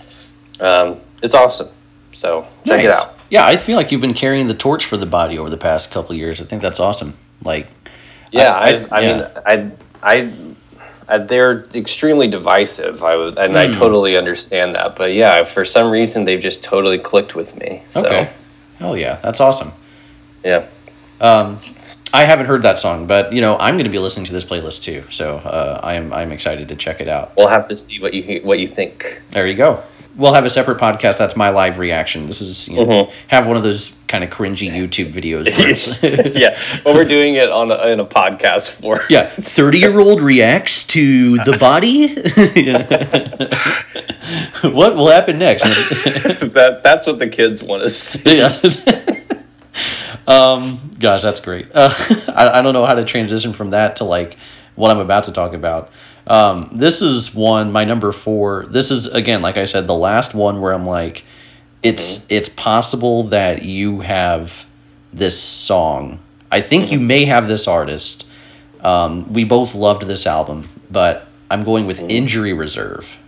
Um, it's awesome. So check it out. Yeah, I feel like you've been carrying the torch for the body over the past couple of years. I think that's awesome. Like, Yeah, I- I, I, mean, I, I, they're extremely divisive. I was, and Hmm. I totally understand that. But yeah, for some reason, they've just totally clicked with me. So Okay. Hell yeah, that's awesome. yeah, Um, I haven't heard that song, but you know I'm going to be listening to this playlist too, so uh, I'm I'm excited to check it out. we'll have to see what you what you think. There you go. We'll have a separate podcast. That's my live reaction. This is you know, Mhm. have one of those kind of cringy YouTube videos. Yeah, well, we're doing it on a, in a podcast for. yeah, thirty year old reacts to the body. what will happen next? that that's what the kids want to see. yeah. um, gosh, that's great. Uh, I, I don't know how to transition from that to like what I'm about to talk about. Um, this is one, my number four. This is again, like I said, the last one where I'm like, it's it's possible that you have this song. I think you may have this artist. Um, we both loved this album, but I'm going with Injury Reserve,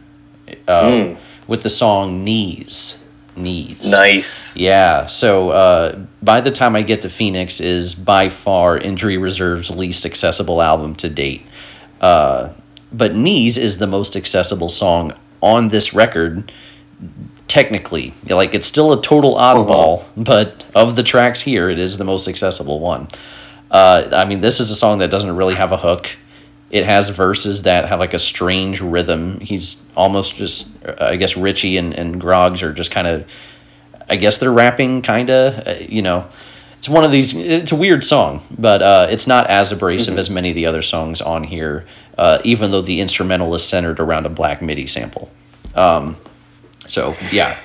um, with the song Knees. Knees. Nice. Yeah. So uh, by the time I get to Phoenix, is by far Injury Reserve's least accessible album to date. Uh, but Knees is the most accessible song on this record. Technically, like it's still a total oddball, but of the tracks here, it is the most accessible one. Uh, I mean, this is a song that doesn't really have a hook. It has verses that have like a strange rhythm. He's almost just, I guess, Ritchie and, and Groggs are just kind of I guess they're rapping, kind of. Uh, you know, it's one of these. It's a weird song, but uh, it's not as abrasive as many of the other songs on here. Uh, even though the instrumental is centered around a black MIDI sample. Um, so yeah,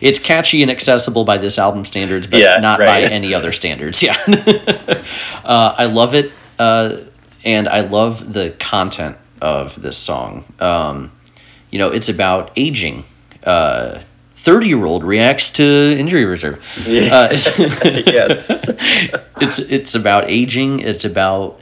it's catchy and accessible by this album standards, but Yeah, not by any other standards. Yeah, uh, I love it, uh, and I love the content of this song. Um, you know, it's about aging. Uh, 30 year old reacts to injury reserve. Uh, it's, yes. it's it's about aging. It's about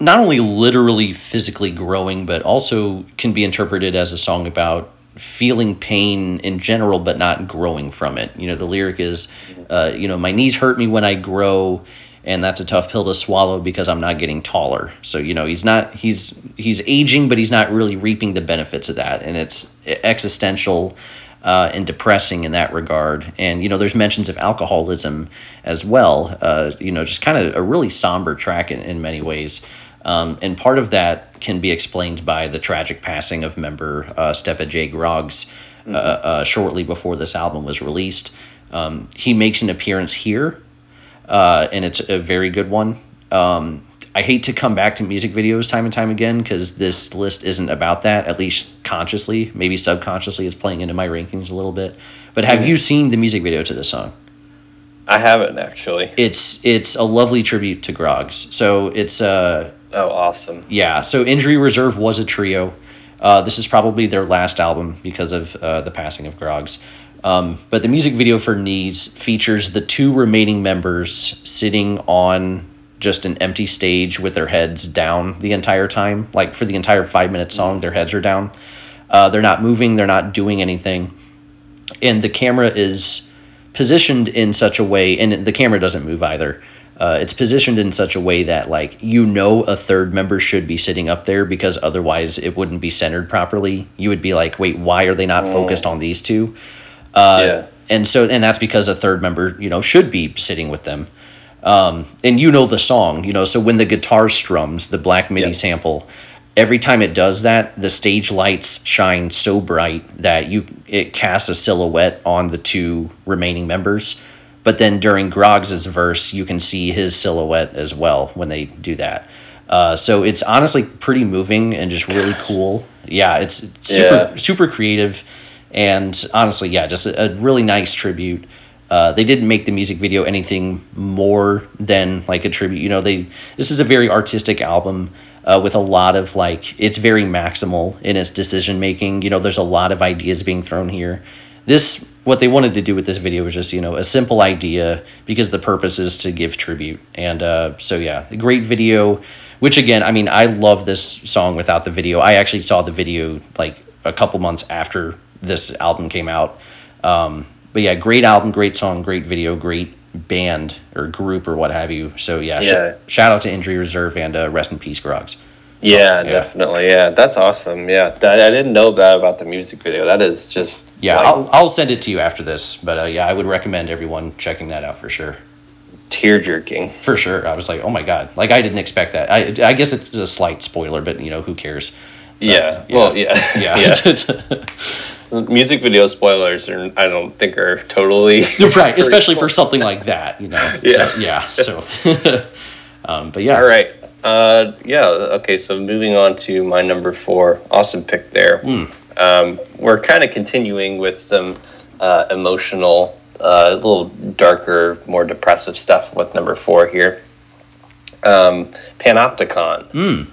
not only literally physically growing, but also can be interpreted as a song about feeling pain in general, but not growing from it. You know, the lyric is, uh, you know, my knees hurt me when I grow, and that's a tough pill to swallow because I'm not getting taller. So you know, he's not he's he's aging, but he's not really reaping the benefits of that, and it's existential uh, and depressing in that regard. And you know, there's mentions of alcoholism as well. Uh, you know, just kind of a really somber track in, in many ways. Um, and part of that can be explained by the tragic passing of member uh, Stepa J. Groggs uh, uh, shortly before this album was released. Um, he makes an appearance here, uh, and it's a very good one. Um, I hate to come back to music videos time and time again because this list isn't about that, at least consciously. Maybe subconsciously, it's playing into my rankings a little bit. But have you seen the music video to this song? I haven't actually. It's it's a lovely tribute to Groggs. So it's uh Oh, awesome. yeah. So Injury Reserve was a trio. Uh, this is probably their last album because of uh, the passing of Groggs. Um, but the music video for Knees features the two remaining members sitting on just an empty stage with their heads down the entire time. Like for the entire five minute song, their heads are down. Uh, they're not moving, they're not doing anything. And the camera is positioned in such a way, and the camera doesn't move either. Uh, it's positioned in such a way that like you know a third member should be sitting up there because otherwise it wouldn't be centered properly. You would be like, wait, why are they not focused on these two? Uh, yeah. and so and that's because a third member you know should be sitting with them um, and you know the song you know so when the guitar strums the black midi Yeah. sample every time it does that the stage lights shine so bright that you it casts a silhouette on the two remaining members but then during Groggs's verse you can see his silhouette as well when they do that. Uh, so it's honestly pretty moving and just really cool. Yeah it's super Yeah. super creative. And honestly yeah just a, a really nice tribute. Uh, they didn't make the music video anything more than like a tribute. You know they this is a very artistic album uh, with a lot of like it's very maximal in its decision making you know there's a lot of ideas being thrown here. This what they wanted to do with this video was just you know a simple idea because the purpose is to give tribute. And uh, so yeah a great video which again i mean i love this song without the video. I actually saw the video like a couple months after this album came out. Um, but yeah great album great song great video great band or group or what have you. So yeah, sh- shout out to injury reserve and uh, rest in peace Groggs. Yeah, definitely. Yeah, that's awesome. Yeah, that, I didn't know that about the music video. That is just Yeah, like, I'll, I'll send it to you after this. But uh, yeah, I would recommend everyone checking that out for sure. tear jerking. For sure. I was like, oh my God. Like, I didn't expect that. I, I guess it's a slight spoiler, but you know, who cares? Yeah. yeah. Well, yeah. Yeah. yeah. Music video spoilers are I don't think are totally right. Especially for something like that, you know? Yeah. So, yeah. So, um, but yeah. All right. Uh, yeah. Okay. So moving on to my number four. Awesome pick there. Hmm. Um, we're kind of continuing with some uh, emotional, uh, a little darker, more depressive stuff with number four here. Um, Panopticon Mm.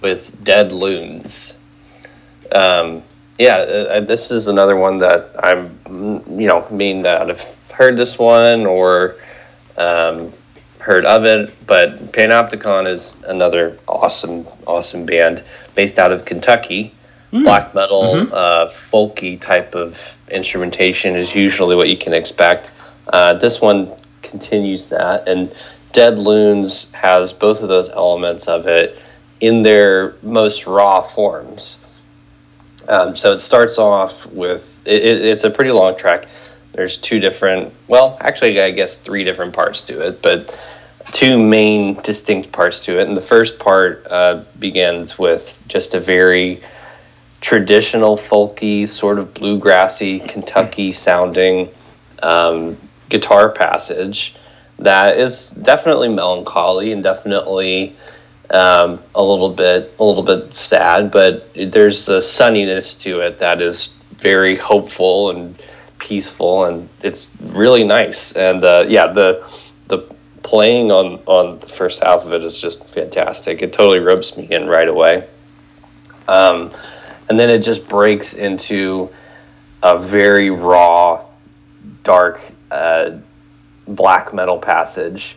with Dead Loons. Um, yeah, uh, this is another one that I'm, mm, you know, mean that I've heard this one or um, heard of it, but Panopticon is another awesome, awesome band based out of Kentucky. Black metal, uh, folky type of instrumentation is usually what you can expect. Uh, this one continues that, and Dead Loons has both of those elements of it in their most raw forms. Um, so it starts off with it, it, it's a pretty long track. There's two different, well, actually, I guess three different parts to it, but two main distinct parts to it. And the first part uh, begins with just a very traditional, folky, sort of bluegrassy, Kentucky sounding um, guitar passage that is definitely melancholy and definitely um, a little bit a little bit sad, but there's a sunniness to it that is very hopeful and peaceful, and it's really nice. And uh, yeah, the playing on on the first half of it is just fantastic. It totally ropes me in right away. Um, and then it just breaks into a very raw, dark uh, black metal passage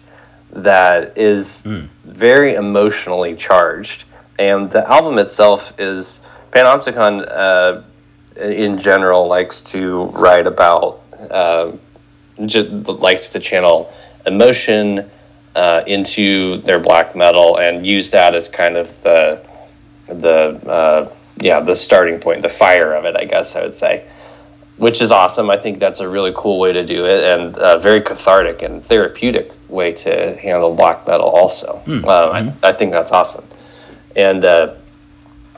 that is very emotionally charged. And the album itself is Panopticon, uh, in general, likes to write about, uh, just likes to channel emotion uh, into their black metal and use that as kind of the the uh, yeah the starting point, the fire of it, I guess I would say which is awesome. I think that's a really cool way to do it and a very cathartic and therapeutic way to handle black metal. Also, uh, I, I think that's awesome. And uh,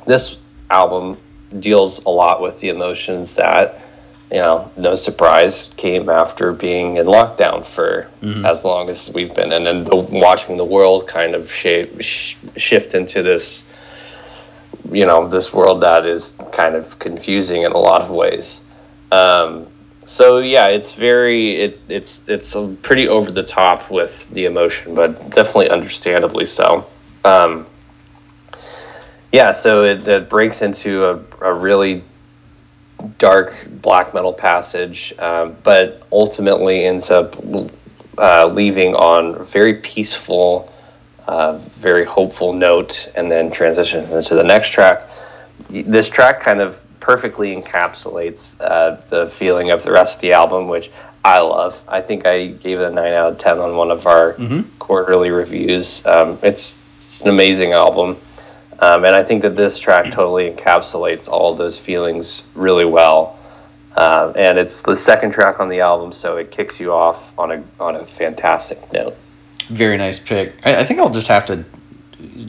this album deals a lot with the emotions that, you know, no surprise, came after being in lockdown for as long as we've been, and then the, watching the world kind of shape, sh- shift into this, you know, this world that is kind of confusing in a lot of ways. Um, so yeah, it's very it it's it's pretty over the top with the emotion, but definitely understandably so. Um, yeah, so it, it breaks into a, a really dark black metal passage, um, but ultimately ends up uh, leaving on a very peaceful, uh, very hopeful note, and then transitions into the next track. This track kind of perfectly encapsulates uh, the feeling of the rest of the album, which I love. I think I gave it a nine out of ten on one of our quarterly reviews. Um, it's, it's an amazing album. Um, and I think that this track totally encapsulates all those feelings really well. Uh, and it's the second track on the album, so it kicks you off on a on a fantastic note. Very nice pick. I, I think I'll just have to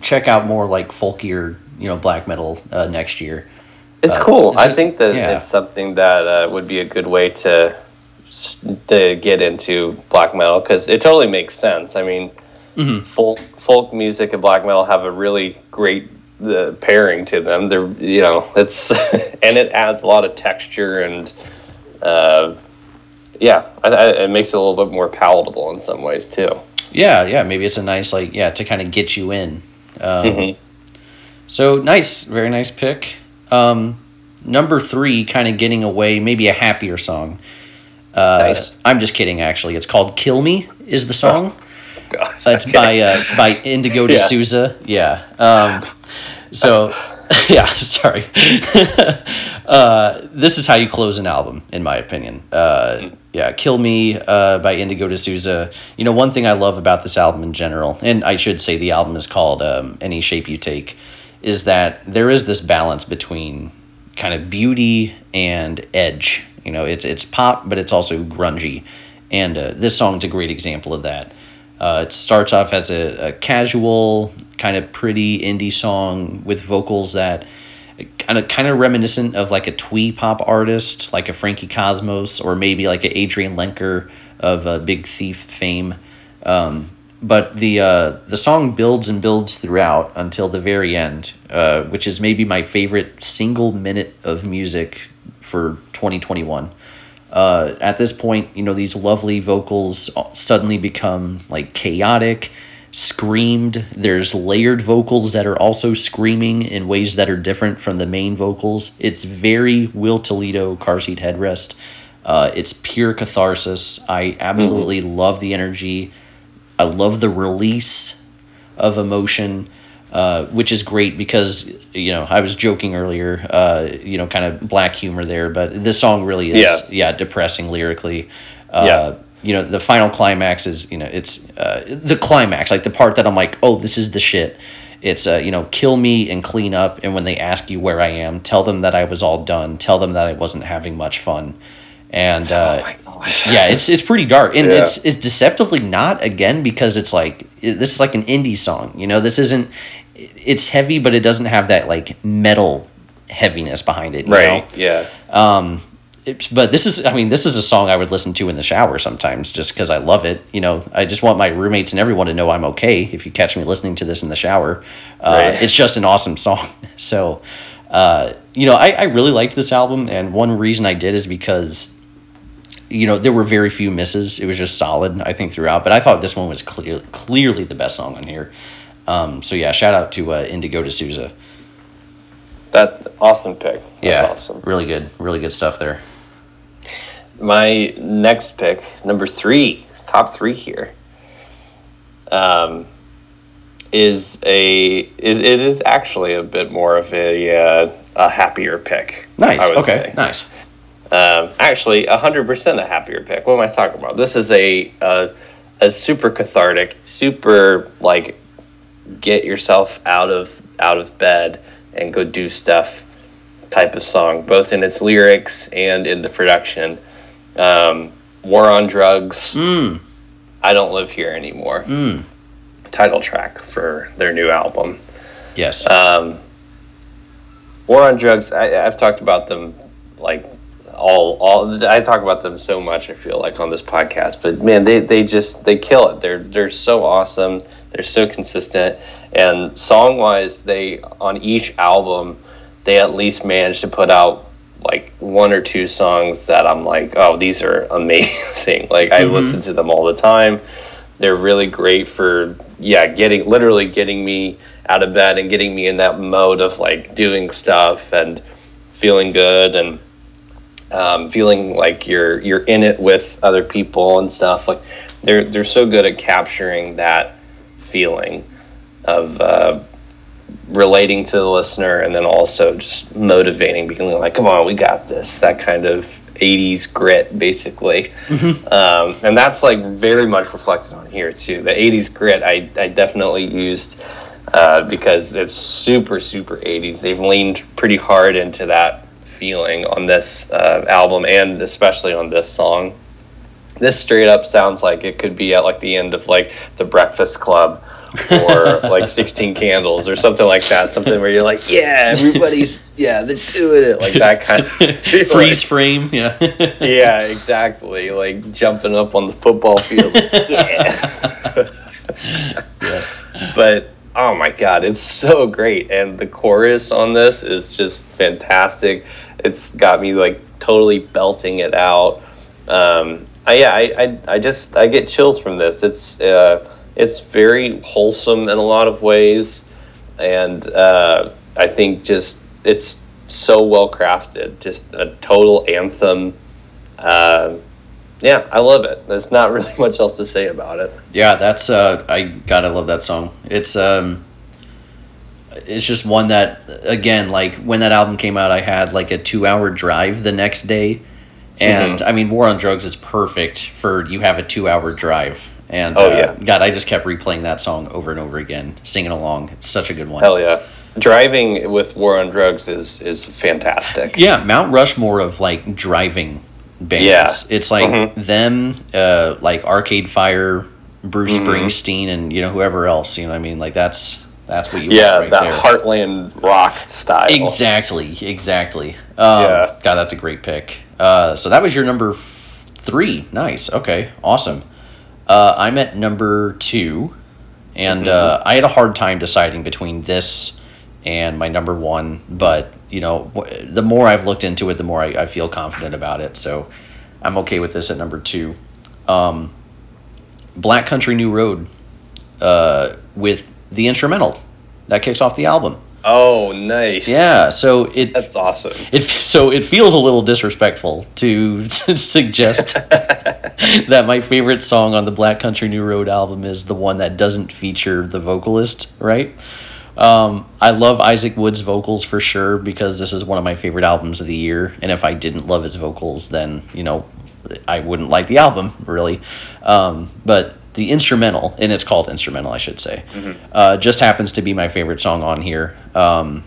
check out more like folkier, you know, black metal uh, next year. It's Uh, cool. it's I think that yeah. it's something that uh, would be a good way to to get into black metal because it totally makes sense. I mean, Mm-hmm. folk folk music and black metal have a really great uh, pairing to them. They're you know it's and it adds a lot of texture and uh, yeah, I, I, it makes it a little bit more palatable in some ways too. Yeah, yeah. Maybe it's a nice like yeah to kind of get you in. Um, Mhm. So nice, very nice pick. Um, number three, kind of getting away, maybe a happier song. Uh, Nice. I'm just kidding. Actually, it's called "Kill Me." Is the song? Uh, it's okay. by uh, it's by Indigo Yeah. De Souza. Yeah. Um, so yeah, sorry. uh, this is how you close an album, in my opinion. Uh, yeah, "Kill Me" uh, by Indigo De Souza. You know, one thing I love about this album in general, and I should say the album is called um, "Any Shape You Take," is that there is this balance between kind of beauty and edge. You know, it's it's pop, but it's also grungy, and uh, this song's a great example of that. Uh, it starts off as a, a casual, kind of pretty indie song with vocals that kind of kind of reminiscent of like a twee pop artist, like a Frankie Cosmos, or maybe like an Adrianne Lenker of uh, Big Thief fame. Um, but the uh, the song builds and builds throughout until the very end, uh, which is maybe my favorite single minute of music for twenty twenty one. Uh, at this point, you know these lovely vocals suddenly become like chaotic, screamed. There's layered vocals that are also screaming in ways that are different from the main vocals. It's very Will Toledo car seat headrest. Uh, it's pure catharsis. I absolutely mm-hmm. love the energy. I love the release of emotion, uh, which is great because you know I was joking earlier, uh, you know, kind of black humor there, but this song really is yeah, yeah depressing lyrically. Uh, yeah. You know, the final climax is you know it's uh, the climax, like the part that I'm like, oh, this is the shit. It's uh, you know, kill me and clean up, and when they ask you where I am, tell them that I was all done. Tell them that I wasn't having much fun and uh, oh yeah, it's it's pretty dark, and yeah. it's it's deceptively not again because it's like this is like an indie song. You know, this isn't. It's heavy, but it doesn't have that like metal heaviness behind it. right. Know? Yeah. Um, it, but this is, I mean, this is a song I would listen to in the shower sometimes, just because I love it. You know, I just want my roommates and everyone to know I'm okay if you catch me listening to this in the shower. Uh, right. It's just an awesome song. So, uh, you know, I, I really liked this album, and one reason I did is because you know, there were very few misses. It was just solid, I think, throughout. But I thought this one was clear, clearly the best song on here. Um, so yeah, shout out to uh, Indigo De Souza. That awesome pick. That's yeah, awesome. Really good, really good stuff there. My next pick, number three, top three here, um, is a is it is actually a bit more of a uh, a happier pick. Nice. Okay. Say. Nice. Um, actually, hundred percent a happier pick. What am I talking about? This is a, a a super cathartic, super like get yourself out of out of bed and go do stuff type of song, both in its lyrics and in the production. Um, War on Drugs. Mm. I don't live here anymore. Mm. Title track for their new album. Yes. Um, War on Drugs. I, I've talked about them like all all I talk about them so much. I feel like on this podcast, but man, they they just they kill it. They're they're so awesome. They're so consistent, and song wise, they on each album they at least manage to put out like one or two songs that I'm like, oh, these are amazing. like I mm-hmm. listen to them all the time. They're really great for yeah, getting literally getting me out of bed and getting me in that mode of like doing stuff and feeling good and um, feeling like you're you're in it with other people and stuff. Like they're they're so good at capturing that feeling of uh, relating to the listener and then also just motivating, being like, "Come on, we got this." That kind of 80s grit basically mm-hmm. um, and that's like very much reflected on here too the 80s grit i, I definitely used uh, because it's super super 80s they've leaned pretty hard into that feeling on this uh, album and especially on this song. This straight up sounds like it could be at like the end of like the Breakfast Club or like 16 Candles or something like that. Something where you're like, yeah, everybody's, yeah, they're doing it. Like that kind of freeze frame. Yeah. yeah, exactly. Like jumping up on the football field. Yeah. yes. But oh my god, it's so great, and the chorus on this is just fantastic. It's got me like totally belting it out. Um, Yeah, I, I, I just I get chills from this. It's uh, it's very wholesome in a lot of ways, and uh, I think just it's so well crafted. Just a total anthem. Uh, yeah, I love it. There's not really much else to say about it. Yeah, that's uh, I gotta love that song. It's um, it's just one that again, like when that album came out, I had like a two hour drive the next day, and mm-hmm. I mean, War on Drugs is perfect for you have a two hour drive. And oh uh, yeah, God, I just kept replaying that song over and over again, singing along. It's such a good one. Hell yeah, driving with War on Drugs is is fantastic. Yeah, Mount Rushmore of like driving bands. Yeah. It's like Mhm. them, uh, like Arcade Fire, Bruce Mm-hmm. Springsteen, and you know whoever else. You know, what I mean, like that's that's what you Yeah, want right that there. Heartland rock style. Exactly, exactly. Um, Yeah. God, that's a great pick. Uh, so that was your number f- three. Nice. Okay, awesome. Uh, I'm at number two, and uh, I had a hard time deciding between this and my number one. But you know, wh- the more I've looked into it, the more I, I feel confident about it. So I'm okay with this at number two. Um, Black Country New Road uh, with the instrumental that kicks off the album. Oh, nice. Yeah, so it That's awesome. it so it feels a little disrespectful to suggest that my favorite song on the Black Country New Road album is the one that doesn't feature the vocalist, right? Um, I love Isaac Wood's vocals for sure because this is one of my favorite albums of the year. And if I didn't love his vocals, then you know I wouldn't like the album really. Um, but the instrumental, and it's called instrumental, I should say, uh, just happens to be my favorite song on here. Um,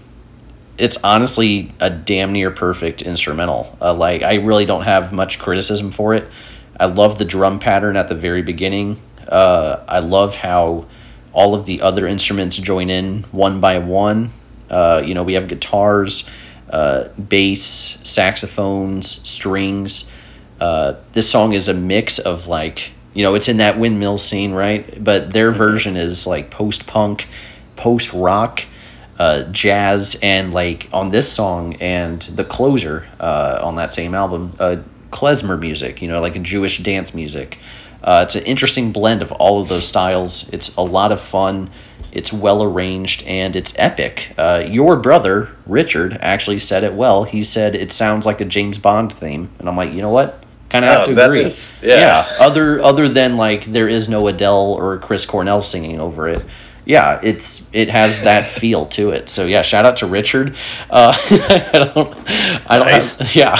it's honestly a damn near perfect instrumental. Uh, like I really don't have much criticism for it. I love the drum pattern at the very beginning. Uh, I love how all of the other instruments join in one by one. Uh, you know, we have guitars, uh, bass, saxophones, strings. Uh, this song is a mix of like you know it's in that windmill scene right? But their version is like post punk post rock uh, jazz and like on this song and the closer uh, on that same album uh, klezmer music you know like a jewish dance music. Uh, it's an interesting blend of all of those styles. It's a lot of fun. It's well arranged and it's epic. Uh, your brother richard actually said it well. He said it sounds like a james bond theme. And i'm like you know what kind of have Oh, to that agree is- yeah. other other than like there is no adele or chris cornell singing over it yeah it's it has that feel to it so yeah shout out to richard uh, i don't i don't Nice. have yeah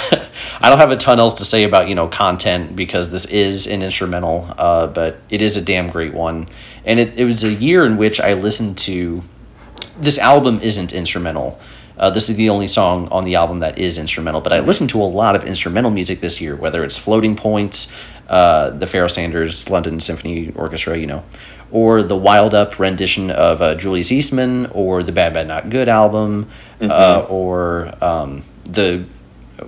i don't have a ton else to say about you know content because this is an instrumental uh, but it is a damn great one and it, it was a year in which i listened to this album isn't instrumental. Uh, this is the only song on the album that is instrumental, but I listened to a lot of instrumental music this year, whether it's Floating Points, uh, the Pharoah Sanders London Symphony Orchestra, you know, or the Wild Up rendition of uh, Julius Eastman, or the Bad Bad Not Good album, uh, or um, the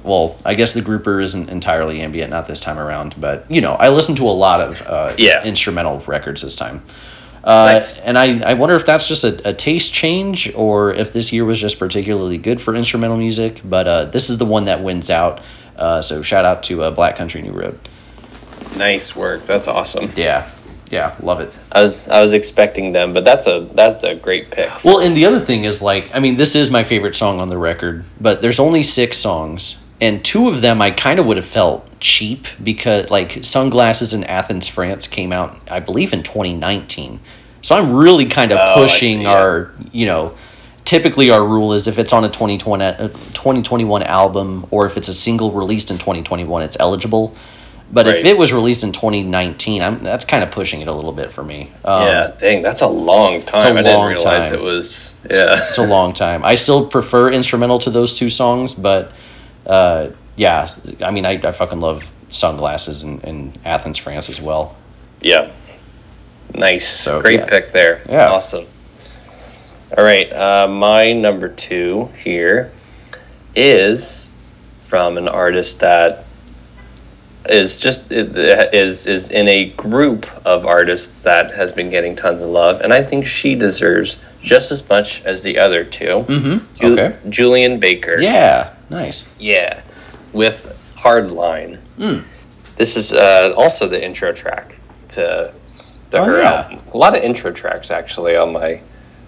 well, I guess the grouper isn't entirely ambient, not this time around, but you know, I listened to a lot of uh, Yeah. instrumental records this time. Uh, Nice. And I, I wonder if that's just a, a taste change or if this year was just particularly good for instrumental music. But uh, this is the one that wins out. Uh, so shout out to uh, Black Country New Road. Nice work. That's awesome. Yeah, yeah, love it. I was I was expecting them, but that's a that's a great pick. Well, and the other thing is like, I mean, this is my favorite song on the record, but there's only six songs, and two of them I kind of would have felt cheap because like Sunglasses in Athens, France came out, I believe, in 2019. So I'm really kind of Oh, pushing see, yeah. our, you know, typically our rule is if it's on a 2020, uh, 2021 album or if it's a single released in 2021, it's eligible. But if it was released in 2019, I'm, that's kind of pushing it a little bit for me. Um, yeah, dang, that's a long time. a I didn't long realize time. it was. Yeah, it's a long time. I still prefer instrumental to those two songs, but uh, yeah, I mean, I, I fucking love Sunglasses in, in Athens, France as well. yeah. Nice. So, great yeah. pick there. Yeah. Awesome. All right, uh, my number two here is from an artist that is just is is in a group of artists that has been getting tons of love, and I think she deserves just as much as the other two. Mm-hmm. Ju- Okay. Julien Baker. Yeah, nice. Yeah, with Hardline. Mm. This is uh, also the intro track to, to Oh, her yeah. album. A lot of intro tracks actually on my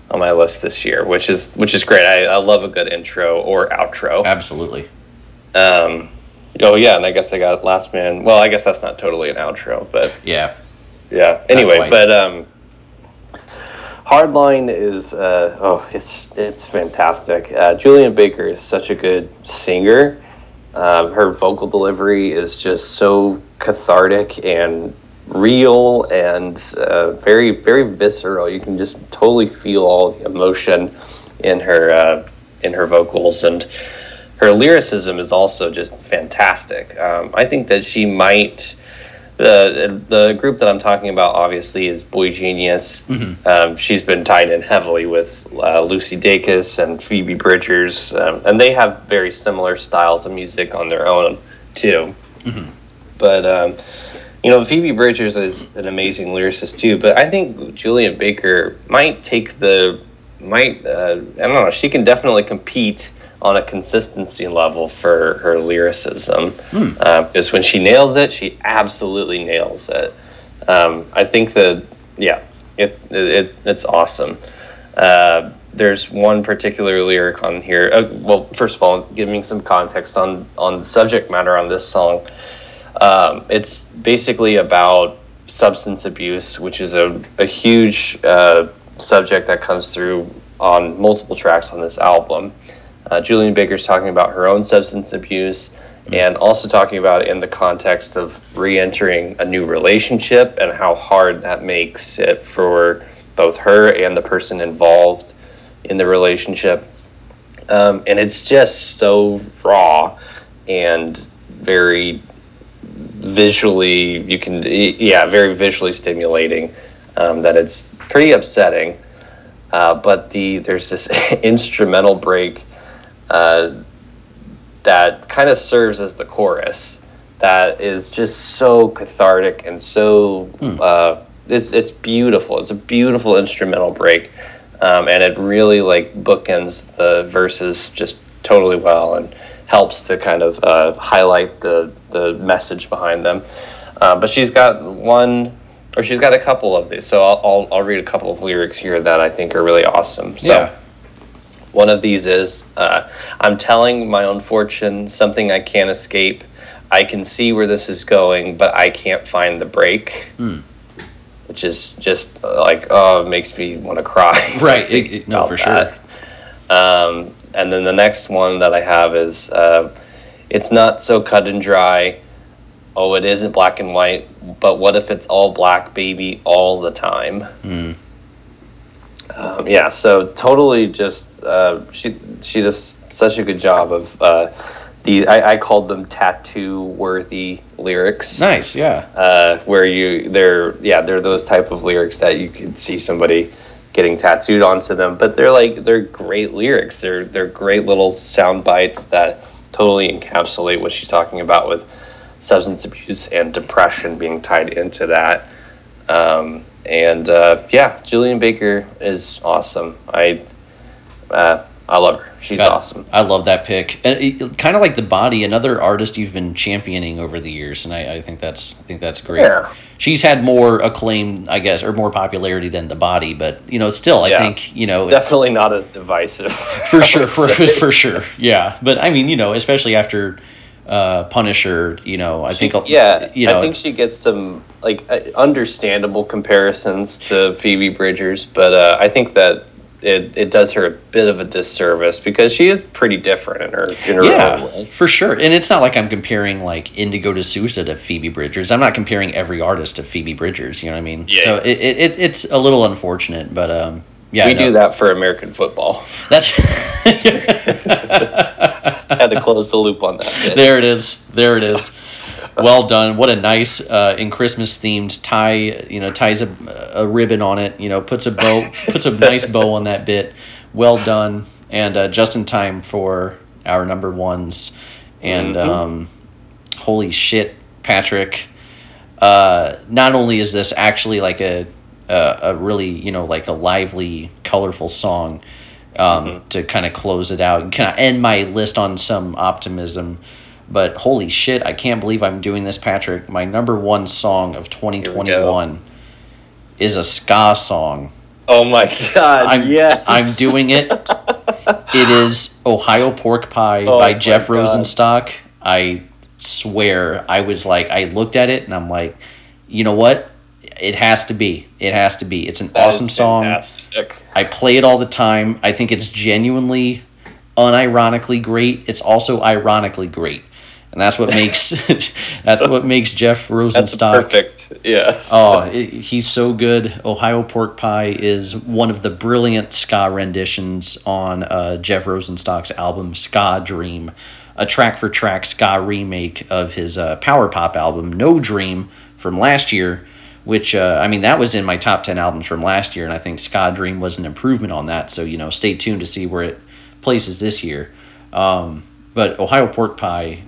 on my list this year, which is which is great. I, I love a good intro or outro. Absolutely. Um, oh yeah, and I guess I got Last Man. Well, I guess that's not totally an outro, but Yeah. yeah. Anyway, but um, Hardline is uh, oh, it's it's fantastic. Uh, Julien Baker is such a good singer. Um, her vocal delivery is just so cathartic and real and uh, very very visceral. You can just totally feel all the emotion in her uh, in her vocals and her lyricism is also just fantastic. Um, I think that she might. The, the group that I'm talking about obviously is boygenius. Mm-hmm. Um, she's been tied in heavily with uh, Lucy Dacus and Phoebe Bridgers, um, and they have very similar styles of music on their own too. Mm-hmm. But um, you know, Phoebe Bridgers is an amazing lyricist too. But I think Julien Baker might take the might uh, I don't know. She can definitely compete on a consistency level for her lyricism. Hmm. Uh, because when she nails it, she absolutely nails it. Um, I think that yeah, it, it it's awesome. Uh, there's one particular lyric on here. Uh, well, first of all, giving some context on on the subject matter on this song. Um, it's basically about substance abuse, which is a, a huge uh, subject that comes through on multiple tracks on this album. Uh, Julien Baker's talking about her own substance abuse and also talking about it in the context of re entering a new relationship and how hard that makes it for both her and the person involved in the relationship. Um, and it's just so raw and very visually, you can, yeah, very visually stimulating um, that it's pretty upsetting. Uh, but the there's this instrumental break uh, that kind of serves as the chorus that is just so cathartic and so hmm. uh, it's it's beautiful. It's a beautiful instrumental break, um, and it really like bookends the verses just totally well and helps to kind of uh, highlight the the message behind them. Uh, but she's got one, or she's got a couple of these. So I'll, I'll, I'll read a couple of lyrics here that I think are really awesome. So. Yeah. One of these is uh, I'm telling my own fortune, something I can't escape. I can see where this is going, but I can't find the break. Mm. Which is just uh, like, oh, it makes me want to cry. Right. It, it, no, for that. sure. Um, and then the next one that I have is uh, it's not so cut and dry. Oh, it isn't black and white, but what if it's all black, baby, all the time? Mm. Um, yeah, so totally just uh, she she does such a good job of uh, the I, I called them tattoo worthy lyrics. Nice, yeah. Uh, where you they're yeah they're those type of lyrics that you could see somebody getting tattooed onto them, but they're like they're great lyrics. They're they're great little sound bites that totally encapsulate what she's talking about with substance abuse and depression being tied into that. Um, and uh, yeah, Julien Baker is awesome. I uh, I love her. She's God, awesome. I love that pick. And kind of like the body, another artist you've been championing over the years, and I, I think that's I think that's great. Yeah. She's had more acclaim, I guess, or more popularity than the body, but you know, still, I yeah. think you know, definitely not as divisive. For sure, for for sure, yeah. But I mean, you know, especially after uh, Punisher, you know, I she, think yeah, you know, I think she gets some like uh, understandable comparisons to Phoebe Bridgers, but uh, I think that it, it does her a bit of a disservice because she is pretty different in her in her yeah, own way. for sure. And it's not like I'm comparing like Indigo De Souza to Phoebe Bridgers. I'm not comparing every artist to Phoebe Bridgers. You know what I mean? Yeah. So it, it, it's a little unfortunate, but um, yeah, we no. do that for American football. That's had to close the loop on that. Bit. There it is. There it is. Well done. What a nice uh, in Christmas themed tie. You know, ties a, a ribbon on it. You know, puts a bow, puts a nice bow on that bit. Well done, and uh, just in time for our number ones. And mm-hmm. um, holy shit, Patrick! Uh, not only is this actually like a a, a really you know like a lively, colorful song um, mm-hmm. to kind of close it out and kind of end my list on some optimism. But holy shit, I can't believe I'm doing this, Patrick. My number one song of 2021 is a ska song. Oh my god, I'm, yes. I'm doing it. it is Ohio Pork Pie oh by Jeff god. Rosenstock. I swear, I was like, I looked at it and I'm like, you know what? It has to be. It has to be. It's an that awesome song. I play it all the time. I think it's genuinely, unironically great. It's also ironically great. and that's what makes that's what makes Jeff Rosenstock perfect. Yeah. Oh, i he's so good. Ohio Pork Pie is one of the brilliant ska renditions on uh, Jeff Rosenstock's album Ska Dream, a track for track ska remake of his uh, power pop album No Dream from last year, which, uh, I mean, that was in my top 10 albums from last year, and I think Ska Dream was an improvement on that. So, you know, stay tuned to see where it places this year. Um, but Ohio Pork Pie,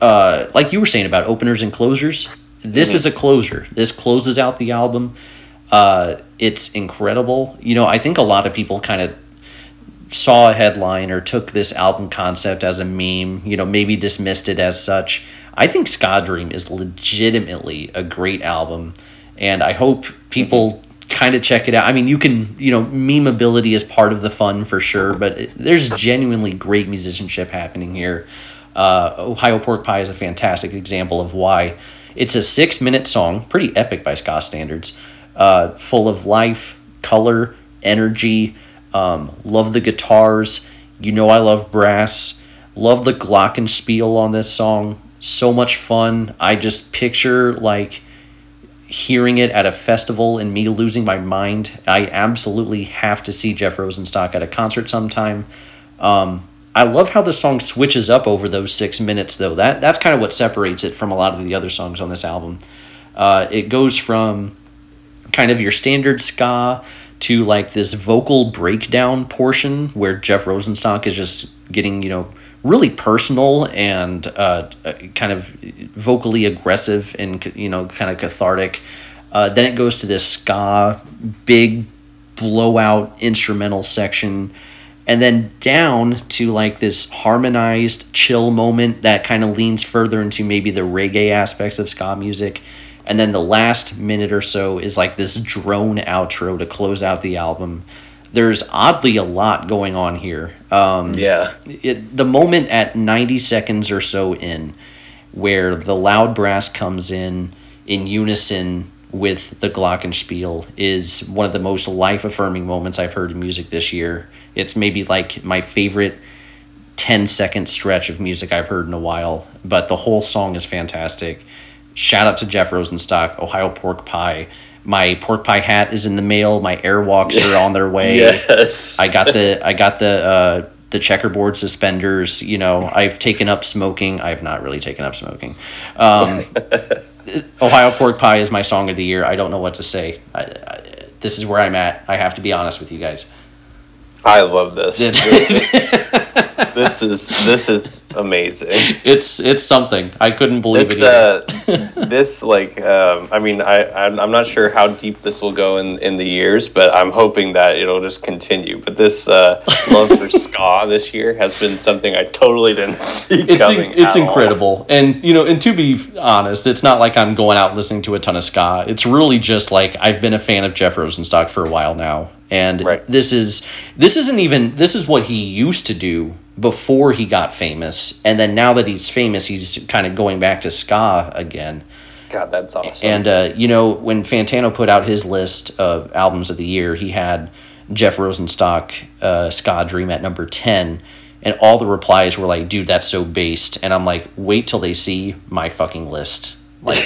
uh, like you were saying about openers and closers, this is a closer. This closes out the album. Uh, it's incredible. You know, I think a lot of people kind of saw a headline or took this album concept as a meme, you know, maybe dismissed it as such. I think Ska Dream is legitimately a great album, and I hope people kind of check it out. I mean, you can, you know, memeability is part of the fun for sure, but it- there's genuinely great musicianship happening here. Uh, Ohio Pork Pie is a fantastic example of why. It's a six minute song, pretty epic by ska standards, uh, full of life, color, energy. Um, love the guitars. You know, I love brass. Love the glockenspiel on this song. So much fun. I just picture like hearing it at a festival and me losing my mind. I absolutely have to see Jeff Rosenstock at a concert sometime. Um, I love how the song switches up over those six minutes, though. That that's kind of what separates it from a lot of the other songs on this album. Uh, it goes from kind of your standard ska to like this vocal breakdown portion where Jeff Rosenstock is just getting you know really personal and uh, kind of vocally aggressive and you know kind of cathartic. Uh, then it goes to this ska big blowout instrumental section. And then down to like this harmonized chill moment that kind of leans further into maybe the reggae aspects of ska music. And then the last minute or so is like this drone outro to close out the album there's oddly a lot going on here um, Yeah. it, the moment at 90 seconds or so in where the loud brass comes in in unison with the glockenspiel is one of the most life affirming moments I've heard in music this year. It's maybe like my favorite 10 second stretch of music I've heard in a while, but the whole song is fantastic. Shout out to Jeff Rosenstock, Ohio Pork Pie. My pork pie hat is in the mail. My airwalks are on their way. Yes. I got the I got the uh, the checkerboard suspenders. You know, I've taken up smoking. I've not really taken up smoking. Um, Ohio pork pie is my song of the year. I don't know what to say. I, I, this is where I'm at. I have to be honest with you guys. I love this. This is this is amazing. it's, it's something. I couldn't believe This it. Uh, this like um, I mean I I'm, I'm not sure how deep this will go in in the years, but I'm hoping that it'll just continue. But this uh, love for ska this year has been something I totally didn't see it's coming. it's at all. incredible and you know and to be honest it's not like i'm going out listening to a ton of ska it's really just like i've been a fan of jeff rosenstock for a while now and Right. this is this isn't even this is what he used to do before he got famous and then now that he's famous he's kind of going back to ska again God, that's awesome. and uh, you know, when Fantano put out his list of albums of the year, he had Jeff Rosenstock, uh, Ska Dream at number ten, and all the replies were like, "Dude, that's so based." And I'm like, "Wait till they see my fucking list." Like,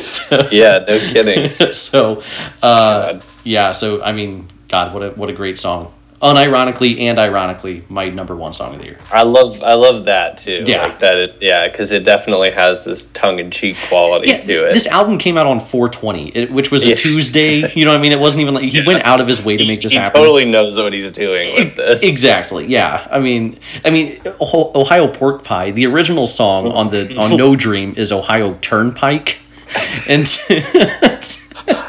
so, yeah, no kidding. so uh, yeah. So I mean, God, what a what a great song. Unironically and ironically, my number one song of the year. I love I love that too. Yeah. like that. It, yeah, because it definitely has this tongue in cheek quality Yeah, to it. this album came out on 420, it, which was a Yeah. Tuesday. You know what I mean? It wasn't even like he went out of his way to make this he happen. He totally knows what he's doing with this. Exactly. Yeah. I mean, I mean, Ohio Pork Pie. The original song on the on No Dream is Ohio Turnpike, and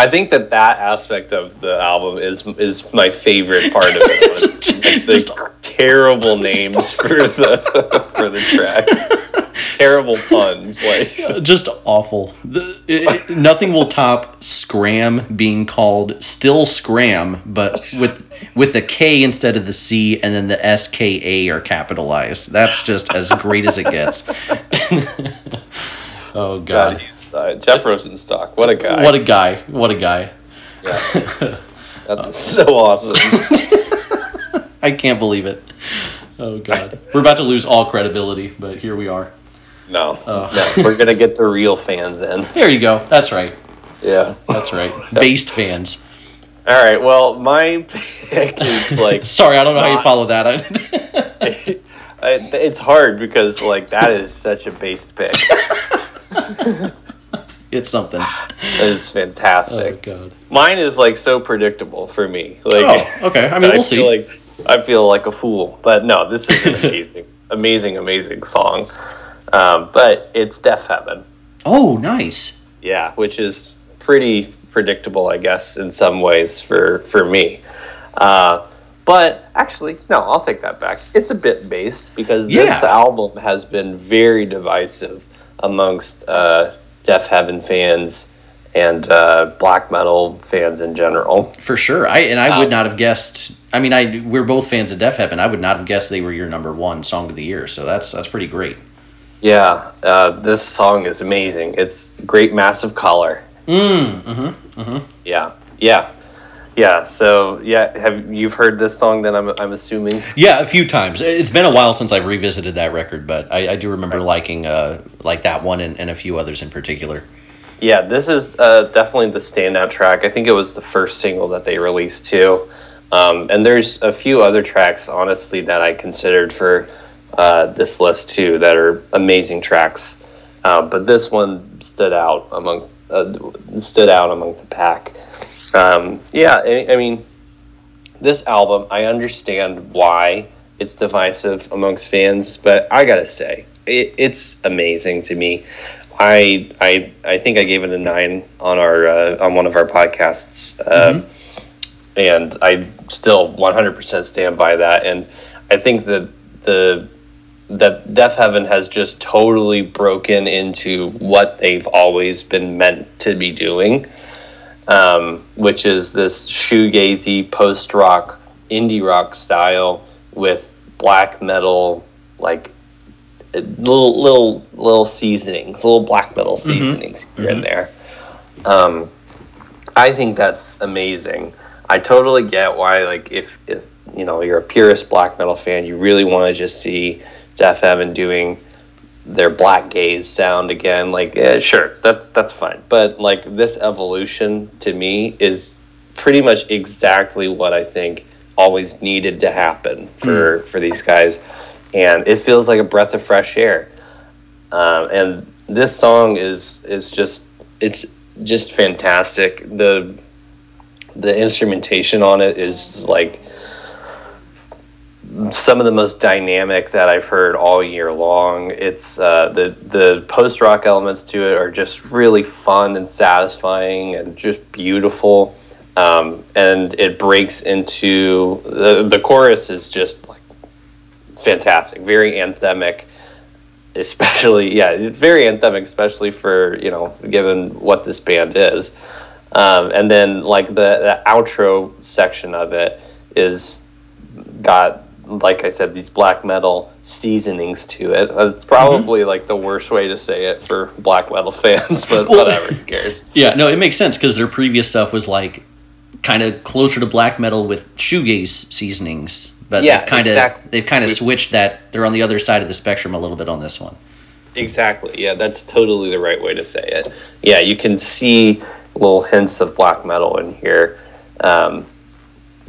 I think that that aspect of the album is is my favorite part of it. Was like the Just- terrible names for the for the tracks, terrible puns. Like just awful. The, it, it- nothing will top Scram being called still Scram, but with with the K instead of the C, and then the S K A are capitalized. That's just as great as it gets. oh God, God. he's uh, Jeff Rosenstock. What a guy! What a guy! What a guy! yeah. That's so awesome. I can't believe it. Oh god, we're about to lose all credibility, but here we are. No, no, we're gonna get the real fans in. There you go. That's right. Yeah. That's right. Based fans. All right. Well, my pick is like Sorry, I don't know how you follow that. I, it's hard because like that is such a based pick. it's something. It's Oh fantastic. god. Mine is like so predictable for me. Like, Oh, okay. I mean, we'll see. feel like I feel like a fool, but no, this is an amazing, amazing, amazing song. Um, but it's Deafheaven, oh, nice. yeah, which is pretty predictable, I guess, in some ways for for me. Uh, but actually, no, I'll take that back. It's a bit based because this Yeah. album has been very divisive amongst uh, Deafheaven fans and uh, black metal fans in general. For sure. I and I would Um, not have guessed. I mean, I we're both fans of Deafheaven. I would not have guessed they were your number one song of the year. So that's that's pretty great. Yeah, uh, this song is amazing. It's great, massive color. Mm. Mm-hmm. Yeah, yeah, yeah. So yeah, have you've heard this song? Then I'm I'm assuming. Yeah, a few times. It's been a while since I've revisited that record, but I, I do remember liking uh like that one and, and a few others in particular. Yeah, this is uh, definitely the standout track. I think it was the first single that they released too. Um, and there's a few other tracks, honestly, that I considered for uh, this list too that are amazing tracks. Uh, but this one stood out among uh, stood out among the pack. Um, yeah, I, I mean, this album, I understand why it's divisive amongst fans, but I gotta say, it, it's amazing to me. I I I think I gave it a nine on our uh, on one of our podcasts, uh, and I still 100% stand by that. And I think that the that Deafheaven has just totally broken into what they've always been meant to be doing, um, which is this shoegazy post rock indie rock style with black metal like little little little seasonings, little black metal seasonings here and there. Um, I think that's amazing. I totally get why, like, if if you know you're a purist black metal fan, you really want to just see Deafheaven doing their black gaze sound again. Like, yeah, sure, that that's fine. But like this evolution to me is pretty much exactly what I think always needed to happen for for these guys, and it feels like a breath of fresh air. Um, and this song is is just it's just fantastic. The the instrumentation on it is like some of the most dynamic that I've heard all year long. It's uh, the the post rock elements to it are just really fun and satisfying and just beautiful. Um, and it breaks into the the chorus is just like fantastic, very anthemic especially yeah very anthemic especially for you know given what this band is um, and then like the, the outro section of it is got like i said these black metal seasonings to it it's probably like the worst way to say it for black metal fans but Well- whatever who cares Yeah, no, it makes sense because their previous stuff was like kind of closer to black metal with shoegaze seasonings, but Yeah, they've kind of exactly. they've kind of switched that. They're on the other side of the spectrum a little bit on this one. Exactly. Yeah, that's totally the right way to say it. Yeah, you can see little hints of black metal in here. Um,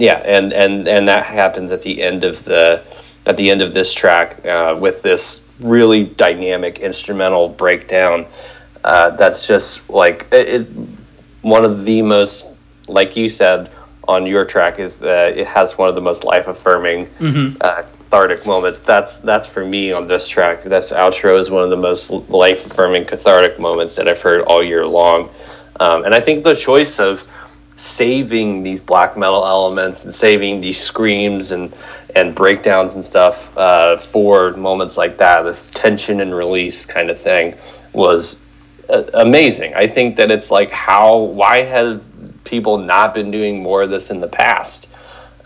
yeah, and, and and that happens at the end of the at the end of this track uh, with this really dynamic instrumental breakdown. Uh, that's just like it, it. One of the most, like you said on your track, is that it has one of the most life affirming uh, cathartic moments. That's that's for me on this track. This outro is one of the most life affirming cathartic moments that I've heard all year long. Um, and I think the choice of saving these black metal elements and saving these screams and and breakdowns and stuff uh, for moments like that, this tension and release kind of thing, was uh, amazing. I think that it's like how why have people not been doing more of this in the past?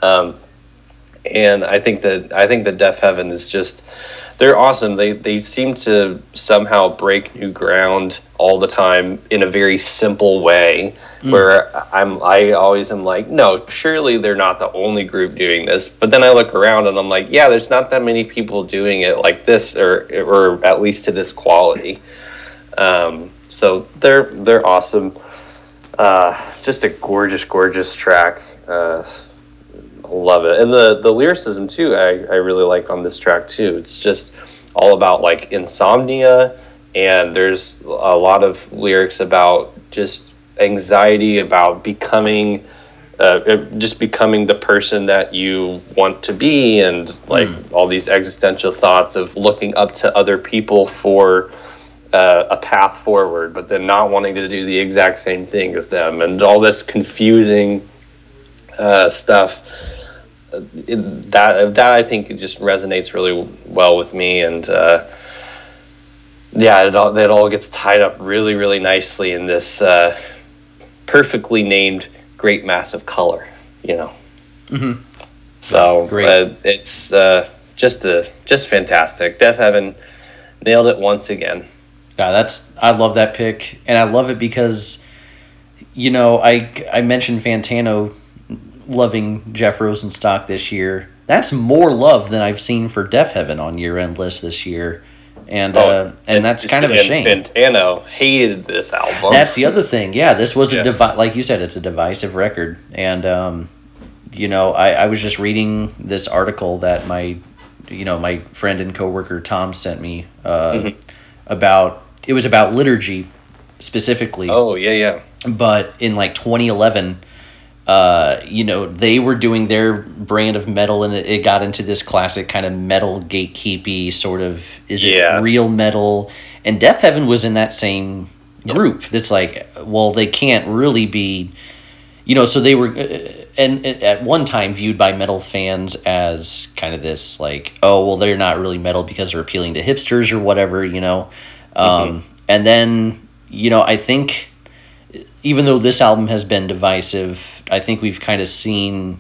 Um, and I think that I think that Deaf Heaven is just they're awesome. They they seem to somehow break new ground all the time in a very simple way. Mm. Where I'm I always am like, no, surely they're not the only group doing this. But then I look around and I'm like, yeah, there's not that many people doing it like this, or or at least to this quality. Um, so they're they're awesome. Uh, just a gorgeous, gorgeous track. Uh, love it. And the the lyricism too I, I really like on this track too. It's just all about like insomnia and there's a lot of lyrics about just anxiety about becoming uh, just becoming the person that you want to be and like mm. all these existential thoughts of looking up to other people for uh, a path forward but then not wanting to do the exact same thing as them and all this confusing uh, stuff that that I think just resonates really well with me, and uh, yeah, it all it all gets tied up really really nicely in this uh, perfectly named great mass of color, you know. Mm-hmm. So uh, it's uh, just a just fantastic. Deafheaven nailed it once again. Yeah, that's I love that pick, and I love it because, you know, I I mentioned Fantano loving Jeff Rosenstock this year. That's more love than I've seen for Deafheaven on year end list this year. And oh, uh, and that's kind of a shame. Fantano hated this album. That's the other thing. Yeah, this was yeah. a devi- like you said, it's a divisive record. And um, you know, I, I was just reading this article that my you know, my friend and coworker Tom sent me uh, mm-hmm. about it was about liturgy specifically. Oh, yeah, yeah. But in like 2011 uh, you know, they were doing their brand of metal, and it, it got into this classic kind of metal gatekeepy sort of is yeah. it real metal? And Deafheaven was in that same group. That's like, well, they can't really be, you know. So they were, uh, and, and at one time viewed by metal fans as kind of this like, oh, well, they're not really metal because they're appealing to hipsters or whatever, you know. Um, mm-hmm. And then, you know, I think even though this album has been divisive, I think we've kind of seen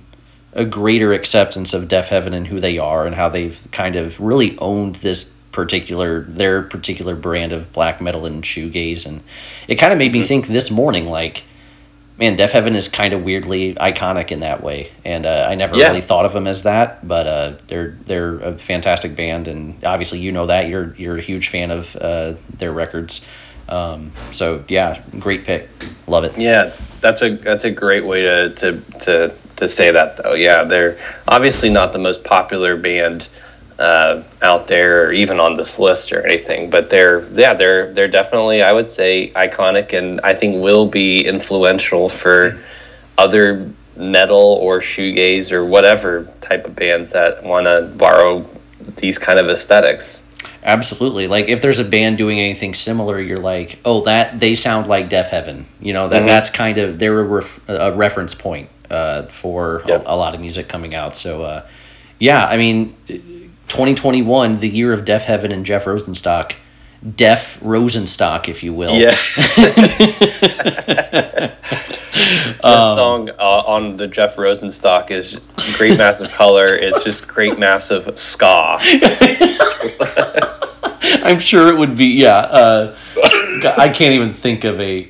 a greater acceptance of Deafheaven and who they are and how they've kind of really owned this particular their particular brand of black metal and shoegaze. And it kind of made me mm-hmm. think this morning like man Deafheaven is kind of weirdly iconic in that way. And uh, I never yeah. really thought of them as that but uh, they're they're a fantastic band. And obviously you know that. You're you're a huge fan of uh, their records um, so yeah, great pick. Love it. Yeah, that's a that's a great way to to to to say that though. Yeah, they're obviously not the most popular band uh, out there, or even on this list or anything, but they're yeah they're they're definitely I would say iconic, and I think will be influential for other metal or shoegaze or whatever type of bands that want to borrow these kind of aesthetics. Absolutely. Like if there's a band doing anything similar, you're like, oh, that they sound like Deafheaven. You know that mm-hmm. that's kind of they're a, ref, a reference point uh, for yep. a, a, lot of music coming out. So, uh, yeah, I mean, 2021, the year of Deafheaven and Jeff Rosenstock, Deaf Rosenstock, if you will. Yeah. this um, song uh, on the Jeff Rosenstock is great massive color. It's just great massive ska. I'm sure it would be. Yeah, uh, I can't even think of a.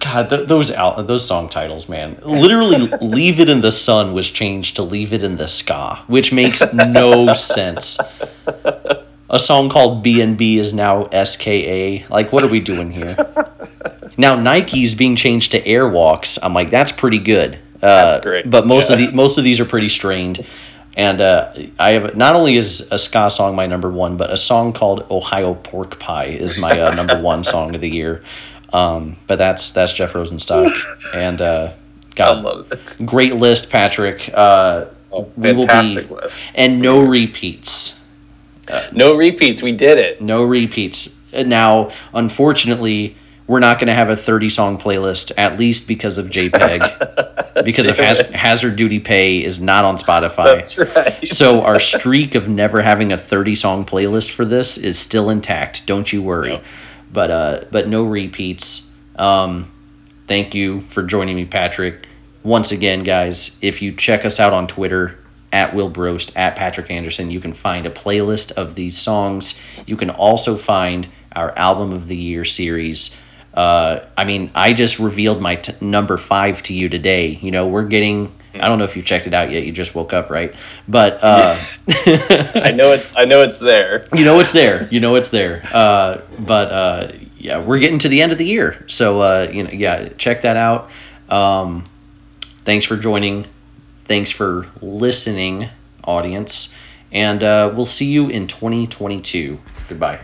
God, th- those out those song titles, man. Literally, "Leave It in the Sun" was changed to "Leave It in the Ska," which makes no sense. A song called "B and B" is now "SKA." Like, what are we doing here? Now Nike's being changed to Airwalks. I'm like, that's pretty good. Uh, that's great. But most yeah. of the most of these are pretty strained. And uh, I have not only is a ska song my number one, but a song called Ohio Pork Pie is my uh, number one song of the year. Um, but that's that's Jeff Rosenstock, and uh, got great list, Patrick. Uh, oh, we will be list. and no repeats. Uh, no repeats. We did it. No repeats. Now, unfortunately, we're not going to have a 30 song playlist at least because of jpeg because of Haz- hazard duty pay is not on spotify that's right so our streak of never having a 30 song playlist for this is still intact don't you worry no. but uh but no repeats um thank you for joining me patrick once again guys if you check us out on twitter at Will Brost, at Patrick Anderson. You can find a playlist of these songs. You can also find our Album of the Year series. Uh, I mean, I just revealed my t- number five to you today. You know, we're getting. I don't know if you checked it out yet. You just woke up, right? But uh, I know it's I know it's there. you know it's there. You know it's there. Uh, but uh, yeah, we're getting to the end of the year, so uh, you know, yeah, check that out. Um, thanks for joining. Thanks for listening, audience, and uh, we'll see you in 2022. Goodbye.